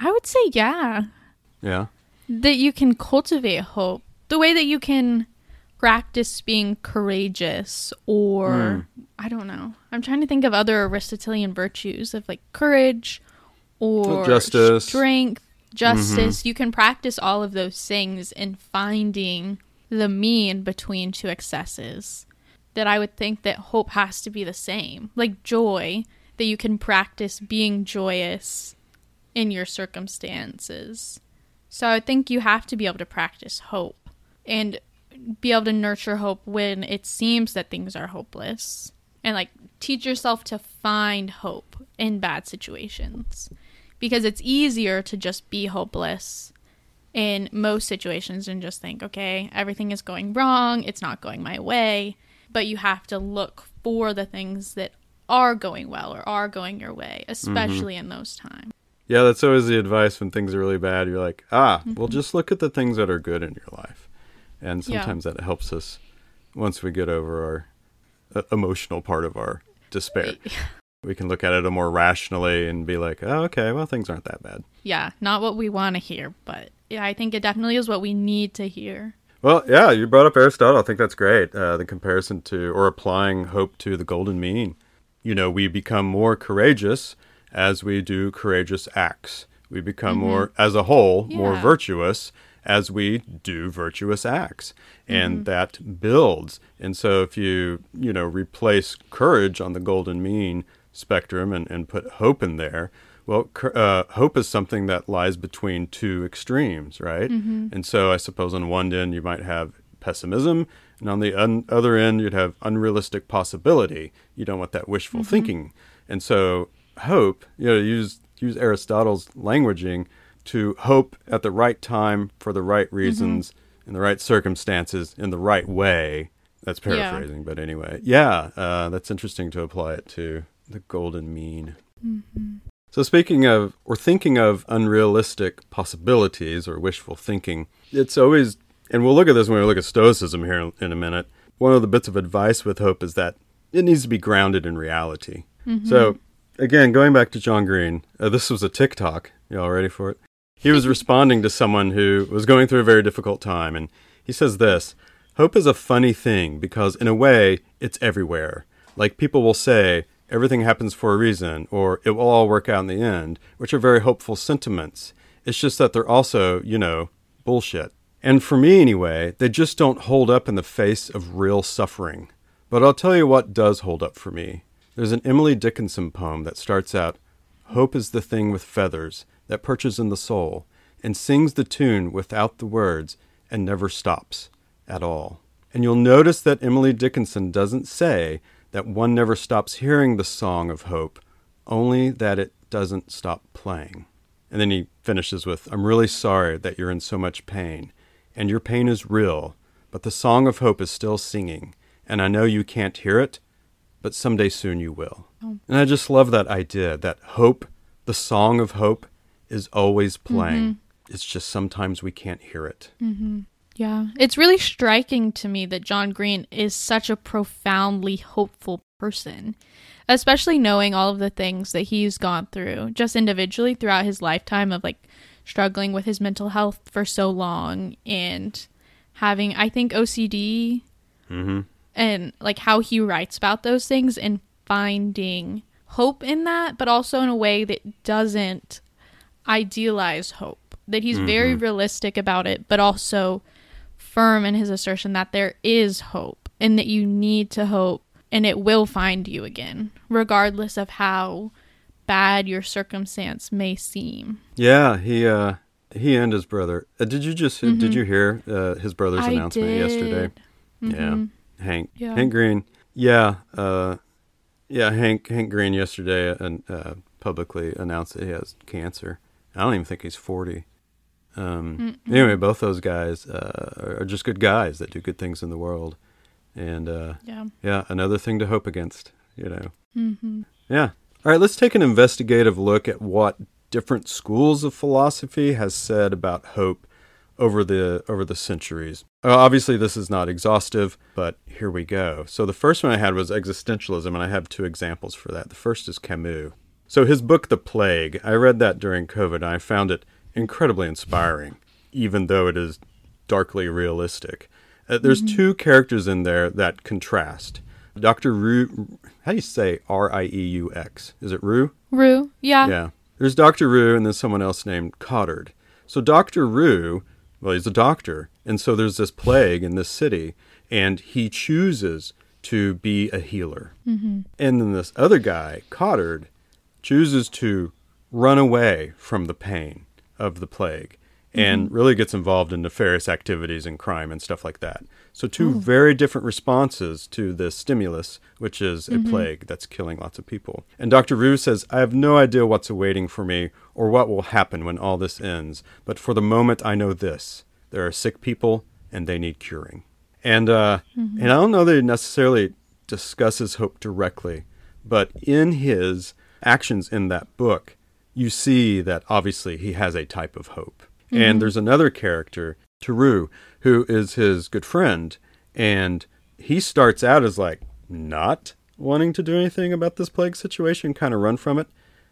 B: I would say, yeah.
A: Yeah.
B: that you can cultivate hope the way that you can practice being courageous or hmm. i don't know i'm trying to think of other aristotelian virtues of like courage or
A: Justice.
B: strength justice. Mm-hmm. You can practice all of those things in finding the mean between two excesses. That i would think that hope has to be the same. Like joy that you can practice being joyous in your circumstances. So I think you have to be able to practice hope and be able to nurture hope when it seems that things are hopeless. And like teach yourself to find hope in bad situations because it's easier to just be hopeless in most situations and just think, okay, everything is going wrong, it's not going my way, but you have to look for the things that are going well or are going your way, especially mm-hmm. in those times.
A: Yeah, that's always the advice when things are really bad. You're like, ah, mm-hmm. well, just look at the things that are good in your life. And sometimes yeah. that helps us once we get over our uh, emotional part of our despair. we can look at it a more rationally and be like, oh, okay, well, things aren't that bad.
B: Yeah, not what we want to hear, but yeah, I think it definitely is what we need to hear.
A: Well, yeah, you brought up Aristotle. I think that's great. Uh, the comparison to or applying hope to the golden mean. You know, we become more courageous as we do courageous acts. We become mm-hmm. more, as a whole, yeah. more virtuous as we do virtuous acts. And mm-hmm. that builds. And so if you, you know, replace courage on the golden mean spectrum and, and put hope in there, well, uh, hope is something that lies between two extremes, right? Mm-hmm. And so I suppose on one end you might have pessimism, and on the un- other end you'd have unrealistic possibility. You don't want that wishful mm-hmm. thinking. And so hope, you know, use use Aristotle's languaging to hope at the right time for the right mm-hmm. reasons mm-hmm. in the right circumstances in the right way. That's paraphrasing, yeah. but anyway, yeah, uh, that's interesting to apply it to the golden mean. Mm-hmm. So, speaking of or thinking of unrealistic possibilities or wishful thinking, it's always, and we'll look at this when we look at Stoicism here in a minute. One of the bits of advice with hope is that it needs to be grounded in reality. Mm-hmm. So, again, going back to John Green, uh, this was a TikTok. Y'all ready for it? He was responding to someone who was going through a very difficult time, and he says this Hope is a funny thing because, in a way, it's everywhere. Like people will say, everything happens for a reason, or it will all work out in the end, which are very hopeful sentiments. It's just that they're also, you know, bullshit. And for me, anyway, they just don't hold up in the face of real suffering. But I'll tell you what does hold up for me. There's an Emily Dickinson poem that starts out Hope is the thing with feathers that perches in the soul and sings the tune without the words and never stops at all. And you'll notice that Emily Dickinson doesn't say that one never stops hearing the song of hope, only that it doesn't stop playing. And then he finishes with, I'm really sorry that you're in so much pain, and your pain is real, but the song of hope is still singing, and I know you can't hear it, but someday soon you will. Oh. And I just love that idea that hope, the song of hope, is always playing. Mm-hmm. It's just sometimes we can't hear it.
B: Mm-hmm. Yeah. It's really striking to me that John Green is such a profoundly hopeful person, especially knowing all of the things that he's gone through just individually throughout his lifetime of like struggling with his mental health for so long and having, I think, OCD. Mm-hmm and like how he writes about those things and finding hope in that, but also in a way that doesn't idealize hope. That he's mm-hmm. very realistic about it, but also firm in his assertion that there is hope and that you need to hope and it will find you again, regardless of how bad your circumstance may seem.
A: Yeah, he uh he and his brother. Uh, did you just mm-hmm. did you hear uh, his brother's I announcement did. yesterday? Mm-hmm. Yeah. Hank yeah. Hank Green. Yeah, uh, yeah. Hank Hank Green yesterday and uh, publicly announced that he has cancer. I don't even think he's forty. Um, anyway, both those guys uh, are just good guys that do good things in the world, and uh, yeah, yeah, another thing to hope against. You know. Mm-hmm. Yeah. All right. Let's take an investigative look at what different schools of philosophy has said about hope over the over the centuries. Uh, obviously, this is not exhaustive, but here we go. So the first one I had was existentialism, and I have two examples for that. The first is Camus. So his book, The Plague, I read that during COVID, and I found it incredibly inspiring, even though it is darkly realistic. Uh, there's mm-hmm. two characters in there that contrast. Dr. Rieux, how do you say R I E U X? Is it Rue?
B: Rue, yeah.
A: Yeah. There's Dr. Rieux and then someone else named Cottard. So Dr. Rieux well, he's a doctor. And so there's this plague in this city, and he chooses to be a healer. Mm-hmm. And then this other guy, Cottard, chooses to run away from the pain of the plague. Mm-hmm. and really gets involved in nefarious activities and crime and stuff like that. So, two oh. very different responses to this stimulus, which is a mm-hmm. plague that's killing lots of people. And Dr. Rieux says, I have no idea what's awaiting for me or what will happen when all this ends, but for the moment I know this there are sick people and they need curing. And, uh, mm-hmm. and I don't know that he necessarily discusses hope directly, but in his actions in that book, you see that obviously he has a type of hope. And mm-hmm. there's another character, Tarrou, who is his good friend, and he starts out as like not wanting to do anything about this plague situation, kind of run from it.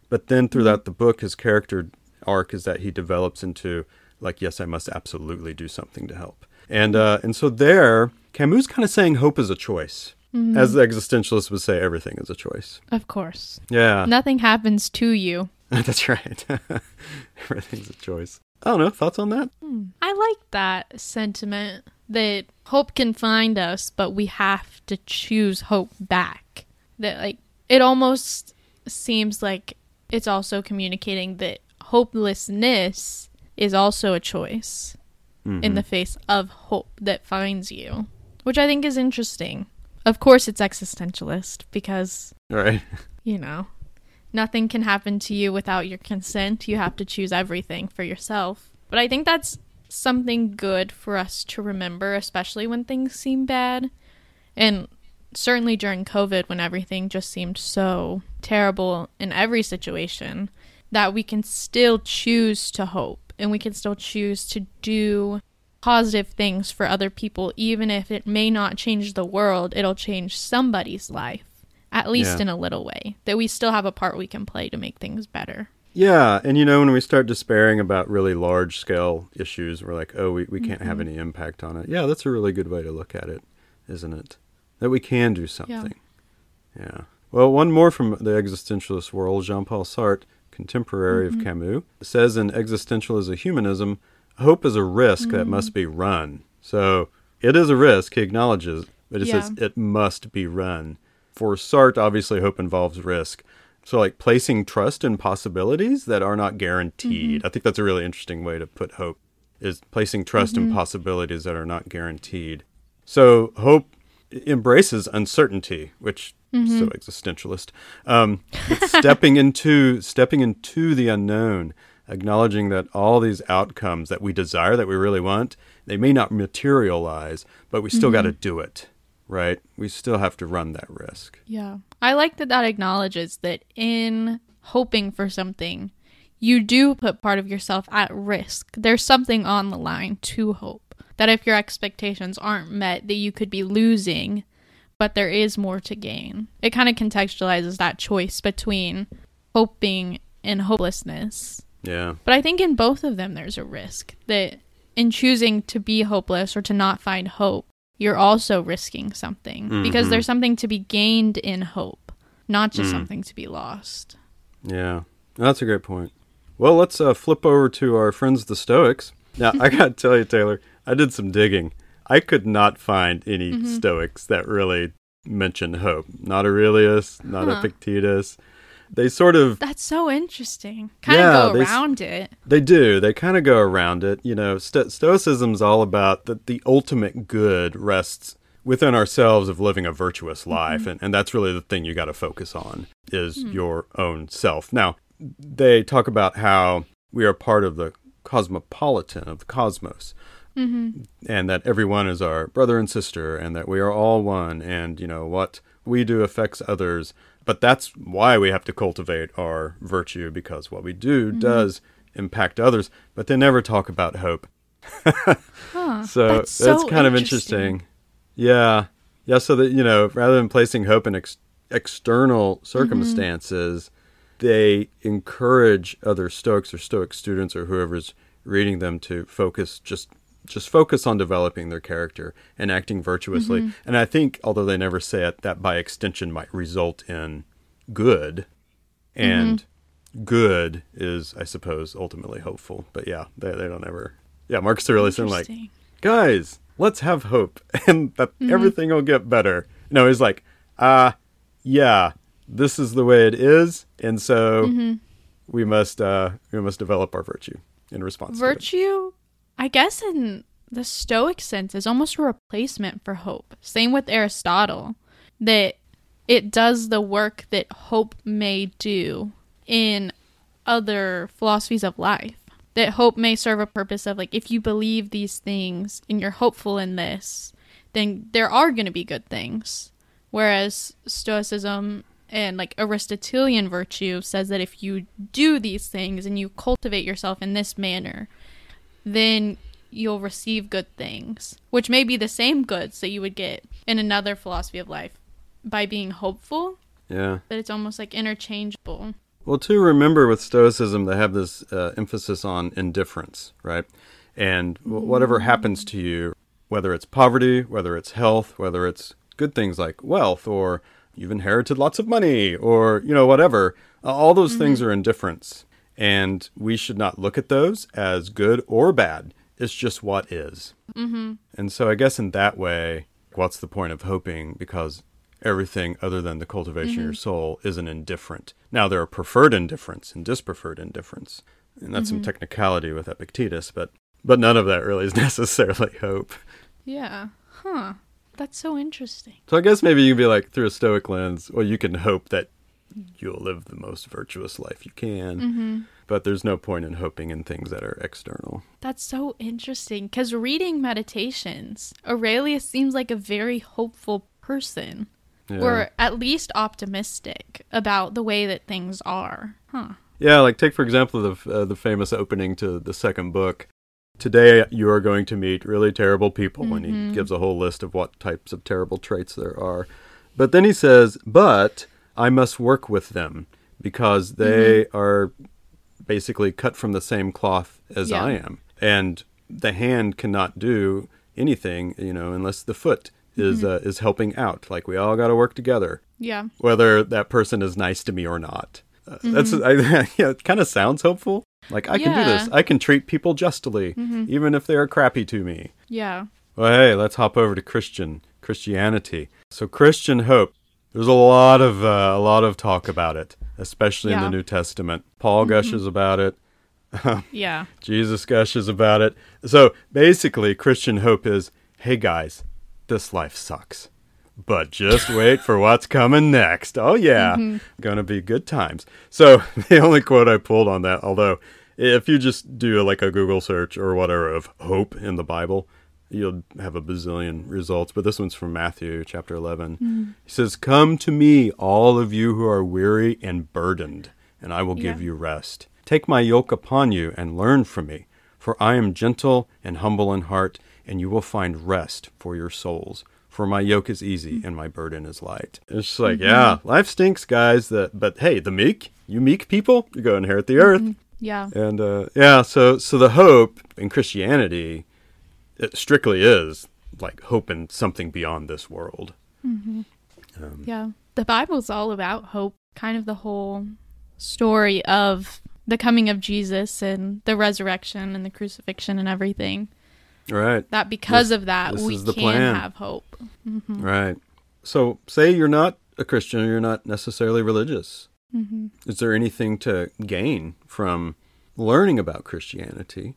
A: But then mm-hmm. throughout the book, his character arc is that he develops into like, yes, I must absolutely do something to help. And mm-hmm. uh, and so there, Camus kind of saying hope is a choice. As the existentialist would say, everything is a choice.
B: Of course.
A: Yeah.
B: Nothing happens to you.
A: That's right. Everything's a choice. I don't know. Thoughts on that? Hmm.
B: I like that sentiment that hope can find us, but we have to choose hope back. That, like, it almost seems like it's also communicating that hopelessness is also a choice in mm-hmm. the face of hope that finds you, which I think is interesting. Of course, it's existentialist because
A: right?
B: you know, nothing can happen to you without your consent. You have to choose everything for yourself. But I think that's something good for us to remember, especially when things seem bad. And certainly during COVID, when everything just seemed so terrible in every situation, that we can still choose to hope and we can still choose to do positive things for other people, even if it may not change the world, it'll change somebody's life at least
A: Yeah.
B: in a little way, that we still have a part we can play to make things better.
A: Yeah, and you know when we start despairing about really large scale issues, we're like, oh, we, we can't have mm-hmm. any impact on it. Yeah, that's a really good way to look at it, isn't it? That we can do something. Yeah. Well, one more from the existentialist world, Jean-Paul Sartre, contemporary of mm-hmm. Camus, says in Existential a Humanism, hope is a risk that must mm-hmm. be run. So it is a risk, he acknowledges, but it says it must be run. For Sartre, obviously, hope involves risk. So, like placing trust in possibilities that are not guaranteed. Mm-hmm. I think that's a really interesting way to put hope is placing trust in mm-hmm. possibilities that are not guaranteed. So, hope embraces uncertainty, which is so mm-hmm. existentialist. Um, stepping into stepping into the unknown, acknowledging that all these outcomes that we desire, that we really want, they may not materialize, but we still got to do it, right? We still have to run that risk.
B: Yeah. I like that that acknowledges that in hoping for something, you do put part of yourself at risk. There's something on the line to hope. That if your expectations aren't met, that you could be losing, but there is more to gain. It kind of contextualizes that choice between hoping and hopelessness.
A: Yeah.
B: But I think in both of them, there's a risk that in choosing to be hopeless or to not find hope, you're also risking something because
A: Mhm.
B: there's something to be gained in hope, not just
A: Mm.
B: something to be lost.
A: Yeah, that's a great point. Well, let's uh, flip over to our friends the Stoics. Now, I got to tell you, Taylor, I did some digging. I could not find any
B: Mm-hmm.
A: Stoics that really mention hope. Not Aurelius, not
B: Huh.
A: Epictetus. They sort of
B: That's so interesting. Kind
A: Yeah,
B: of go around it.
A: they do. They kind of go around it. You know, Sto- Stoicism's all about that the ultimate good rests within ourselves of living a virtuous mm-hmm. life, and, and that's really the thing you got to focus on is hmm. your own self. Now, they talk about how we are part of the cosmopolitan of the cosmos, mm-hmm. and that everyone is our brother and sister, and that we are all one, and you know what we do affects others. But that's why we have to cultivate our virtue because what we do does impact others. But they never talk about hope.
B: Huh.
A: So
B: That's
A: that's,
B: so
A: kind of
B: interesting.
A: interesting. Yeah, yeah. So that you know, rather than placing hope in ex- external
B: Mm-hmm.
A: circumstances, they encourage other Stoics or Stoic students or whoever's reading them to focus just just focus on developing their character and acting virtuously.
B: Mm-hmm.
A: And I think, although they never say it, that by extension might result in good, and
B: Mm-hmm.
A: good is, I suppose, ultimately hopeful. But yeah, they they don't ever. Yeah, Marcus Aurelius, I'm like, guys, let's have hope and that
B: Mm-hmm.
A: everything will get better. No, he's like, uh, yeah, this is the way it is, and so
B: Mm-hmm.
A: we must uh, we must develop our virtue in response. to it.
B: Virtue I guess in the Stoic sense, is almost a replacement for hope. Same with Aristotle, that it does the work that hope may do in other philosophies of life. That hope may serve a purpose of like, if you believe these things and you're hopeful in this, then there are going to be good things. Whereas Stoicism and like Aristotelian virtue says that if you do these things and you cultivate yourself in this manner, then you'll receive good things, which may be the same goods that you would get in another philosophy of life by being hopeful,
A: Yeah.
B: but it's almost like interchangeable.
A: Well, too, remember with Stoicism, they have this uh, emphasis on indifference, right? And w- whatever happens to you, whether it's poverty, whether it's health, whether it's good things like wealth, or you've inherited lots of money, or, you know, whatever, uh, all those things are indifference. And we should not look at those as good or bad. It's just what is. Mm-hmm. And so I guess in that way, what's the point of hoping? Because everything other than the cultivation of your soul is an indifferent. Now there are preferred indifference and dispreferred indifference, and that's some technicality with Epictetus, but but none of that really is necessarily hope.
B: Yeah. Huh. That's so interesting.
A: So I guess maybe you can be like through a Stoic lens, well, you can hope that you'll live the most virtuous life you can, but there's no point in hoping in things that are external.
B: That's so interesting because reading Meditations, Aurelius seems like a very hopeful person,
A: Yeah.
B: or at least optimistic about the way that things are. Huh.
A: Yeah, like take for example the uh, the famous opening to the second book. Today you are going to meet really terrible people, and he gives a whole list of what types of terrible traits there are. But then he says, "But I must work with them because they are basically cut from the same cloth as
B: Yeah.
A: I am, and the hand cannot do anything, you know, unless the foot is uh, is helping out. Like we all got to work together."
B: Yeah.
A: whether that person is nice to me or not. Uh, That's I, yeah, it kind of sounds hopeful. Like I can do this. I can treat people justly, even if they are crappy to me.
B: Yeah.
A: Well, hey, let's hop over to Christian Christianity. So Christian hope. There's a lot of uh, a lot of talk about it, especially in the New Testament. Paul gushes about it.
B: Yeah.
A: Jesus gushes about it. So basically, Christian hope is hey guys, this life sucks. But just wait for what's coming next. Oh, yeah. Gonna be good times. So, the only quote I pulled on that, although if you just do like a Google search or whatever of hope in the Bible, you'll have a bazillion results. But this one's from Matthew chapter 11. Hmm. He says, Come to me, all of you who are weary and burdened, and I will give
B: Yeah.
A: you rest. Take my yoke upon you and learn from me, for I am gentle and humble in heart, and you will find rest for your souls. For my yoke is easy hmm. and my burden is light. It's just like, mm-hmm. yeah, life stinks, guys. That, but hey, the meek, you meek people, you go inherit the earth. Mm-hmm.
B: Yeah.
A: And uh, yeah, so so the hope in Christianity, it strictly is like hope in something beyond this world. Mm-hmm.
B: Um, yeah. The Bible's all about hope, kind of the whole story of the coming of Jesus and the resurrection and the crucifixion and everything.
A: Right.
B: That because
A: This-
B: of that, we can
A: plan.
B: have hope. Mm-hmm.
A: Right. So, say you're not a Christian or you're not necessarily religious.
B: Mm-hmm.
A: Is there anything to gain from learning about Christianity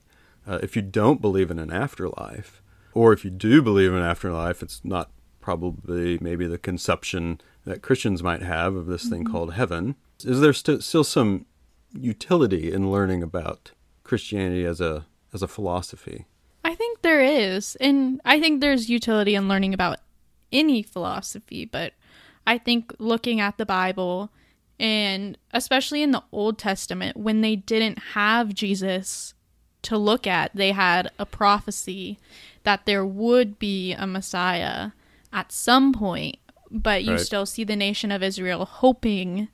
A: uh, if you don't believe in an afterlife? Or if you do believe in an afterlife, it's not probably maybe the conception that Christians might have of this thing called heaven. Is there st- still some utility in learning about Christianity as a as a philosophy?
B: I think there is. And I think there's utility in learning about any philosophy, but I think looking at the Bible and especially in the Old Testament when they didn't have Jesus to look at, they had a prophecy that there would be a Messiah at some point, but you
A: Right.
B: still see the nation of Israel hoping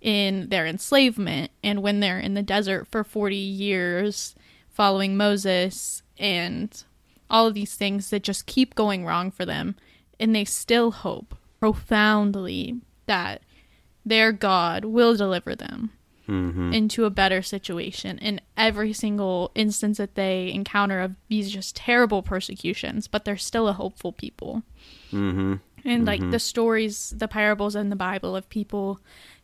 B: in their enslavement and when they're in the desert for 40 years following Moses and all of these things that just keep going wrong for them and they still hope profoundly that their God will deliver them
A: Mm-hmm.
B: into a better situation in every single instance that they encounter of these just terrible persecutions, but they're still a hopeful people.
A: Mm-hmm.
B: And like the stories, the parables in the Bible of people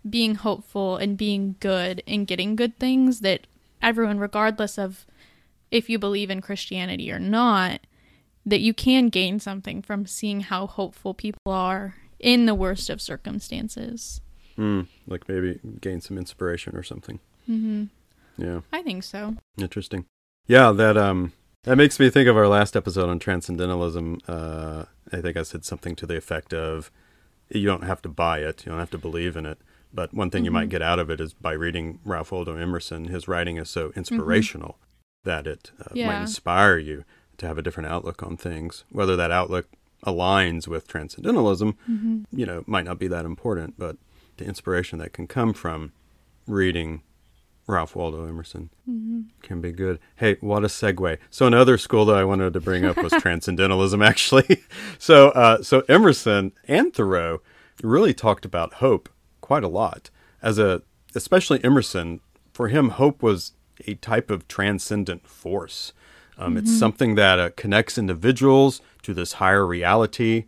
B: being hopeful and being good and getting good things that everyone, regardless of if you believe in Christianity or not, that you can gain something from seeing how hopeful people are in the worst of circumstances.
A: Mm, like maybe gain some inspiration or something.
B: hmm
A: Yeah,
B: I think so.
A: interesting. Yeah, that um that makes me think of our last episode on transcendentalism. Uh, I think I said something to the effect of, "You don't have to buy it. You don't have to believe in it." But one thing you might get out of it is by reading Ralph Waldo Emerson. His writing is so inspirational that it uh, might inspire you to have a different outlook on things. Whether that outlook aligns with transcendentalism,
B: hmm
A: you know, might not be that important, but the inspiration that can come from reading Ralph Waldo Emerson
B: hmm
A: can be good. Hey, what a segue. So another school that I wanted to bring up was transcendentalism, actually. So, uh, so Emerson and Thoreau really talked about hope quite a lot. As a, especially Emerson, for him, hope was a type of transcendent force. Um, It's something that uh, connects individuals to this higher reality,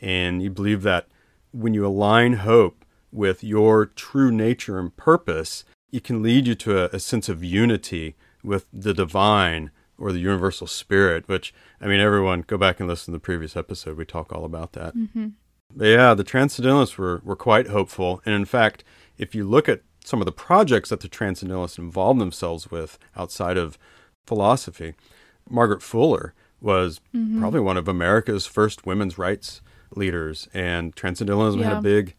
A: and you believe that when you align hope with your true nature and purpose, it can lead you to a, a sense of unity with the divine or the universal spirit, which, I mean, everyone go back and listen to the previous episode. We talk all about that.
B: hmm
A: But yeah, the Transcendentalists were, were quite hopeful. And in fact, if you look at some of the projects that the Transcendentalists involved themselves with outside of philosophy, Margaret Fuller was
B: Mm-hmm.
A: probably one of America's first women's rights leaders, and Transcendentalism had a big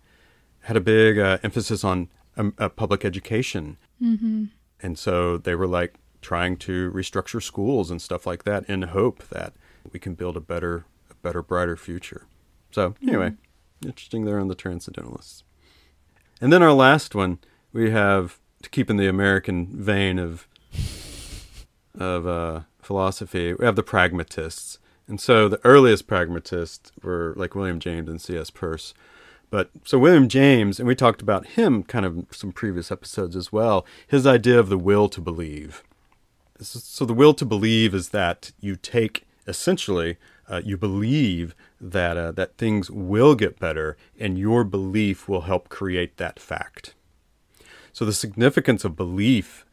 A: had a big uh, emphasis on um, uh, public education,
B: hmm
A: and so they were like trying to restructure schools and stuff like that in hope that we can build a better, a better, brighter future. So anyway, interesting there on the Transcendentalists. And then our last one, we have to keep in the American vein of of uh, philosophy. We have the pragmatists, and so the earliest pragmatists were like William James and C.S. Peirce. But so William James, and we talked about him kind of some previous episodes as well. His idea of the will to believe. So the will to believe is that you take essentially uh, you believe that uh, that things will get better, and your belief will help create that fact. So the significance of belief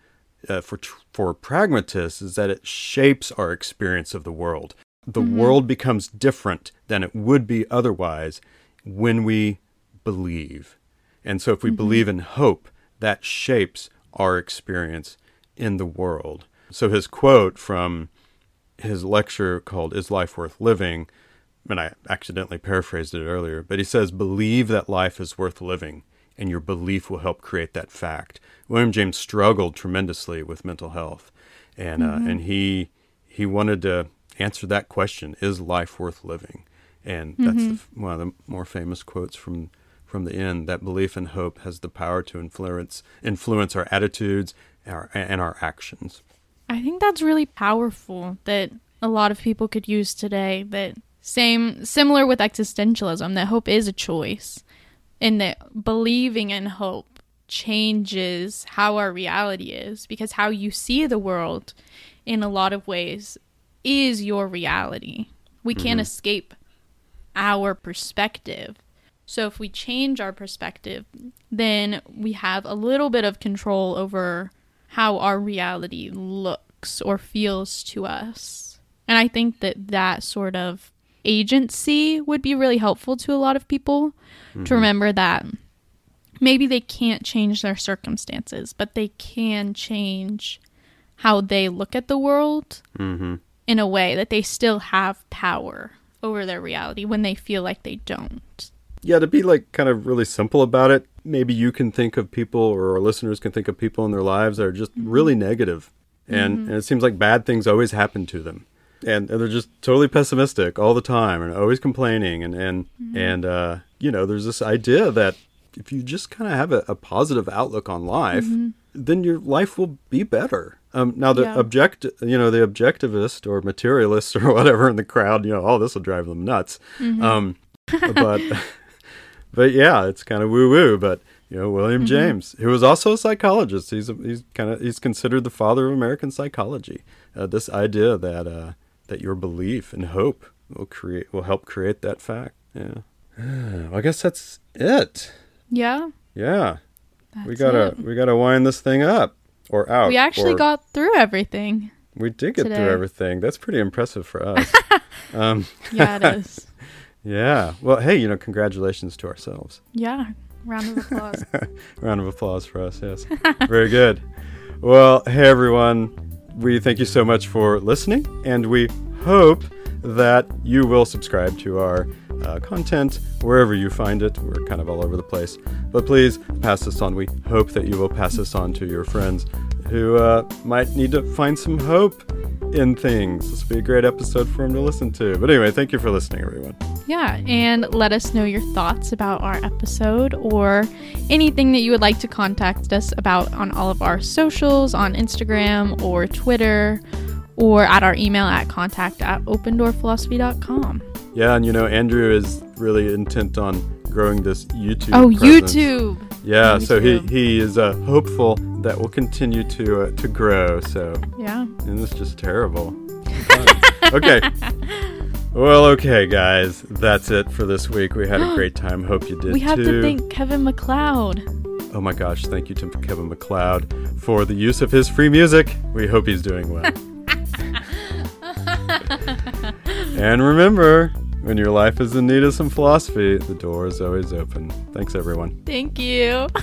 A: uh, for tr- for pragmatists is that it shapes our experience of the world. The world becomes different than it would be otherwise when we believe. And so if we mm-hmm. believe in hope, that shapes our experience in the world. So his quote from his lecture called Is Life Worth Living, and I accidentally paraphrased it earlier, but he says, Believe that life is worth living, and your belief will help create that fact. William James struggled tremendously with mental health, and uh, and mm-hmm. he he wanted to answer that question: Is life worth living? And that's the, one of the more famous quotes from from the end. That belief and hope has the power to influence influence our attitudes our, and our actions.
B: I think that's really powerful that a lot of people could use today that same similar with existentialism that hope is a choice and that believing in hope changes how our reality is because how you see the world in a lot of ways is your reality. We can't mm-hmm. escape our perspective. So if we change our perspective, then we have a little bit of control over how our reality looks or feels to us. And I think that that sort of agency would be really helpful to a lot of people to remember that maybe they can't change their circumstances, but they can change how they look at the world
A: Mm-hmm.
B: in a way that they still have power over their reality when they feel like they don't.
A: Yeah, to be like kind of really simple about it, maybe you can think of people or our listeners can think of people in their lives that are just really negative. And, and it seems like bad things always happen to them. And, and they're just totally pessimistic all the time and always complaining. And, and, and uh, you know, there's this idea that if you just kind of have a, a positive outlook on life, then your life will be better. Um, now the
B: Yeah.
A: object, you know, the objectivist or materialist or whatever in the crowd, you know, all this will drive them nuts. Um, but but yeah, it's kind of woo woo. But you know, William James, who was also a psychologist, he's a, he's kind of he's considered the father of American psychology. Uh, this idea that uh, that your belief and hope will create will help create that fact. Yeah, well, I guess that's it.
B: Yeah.
A: Yeah,
B: That's
A: we gotta
B: it.
A: we gotta wind this thing up or out.
B: We actually
A: or-
B: got through everything.
A: We did get
B: Today.
A: through everything. That's pretty impressive for us. um,
B: Yeah, it is.
A: Yeah. Well, hey, you know, congratulations to ourselves.
B: Yeah. Round of applause.
A: Round of applause for us. Yes. Very good. Well, hey everyone. We thank you so much for listening, and we hope that you will subscribe to our uh, content wherever you find it. We're kind of all over the place. But please pass this on. We hope that you will pass this on to your friends who uh, might need to find some hope in things. This will be a great episode for them to listen to. But anyway, thank you for listening, everyone.
B: Yeah, and let us know your thoughts about our episode or anything that you would like to contact us about on all of our socials, on Instagram or Twitter, or at our email at contact at opendoorphilosophy.com.
A: Yeah, and you know, Andrew is really intent on growing this YouTube.
B: Oh,
A: presence.
B: YouTube!
A: Yeah,
B: Me
A: so he, he is uh, hopeful that will continue to uh, to grow. So,
B: Yeah.
A: and it's just terrible. okay. Well, okay, guys, that's it for this week. We had a great time. Hope you did
B: We have
A: too.
B: to thank Kevin MacLeod.
A: oh my gosh, thank you to Kevin MacLeod for the use of his free music. We hope he's doing well. and remember, when your life is in need of some philosophy, the door is always open. Thanks, everyone.
B: Thank you.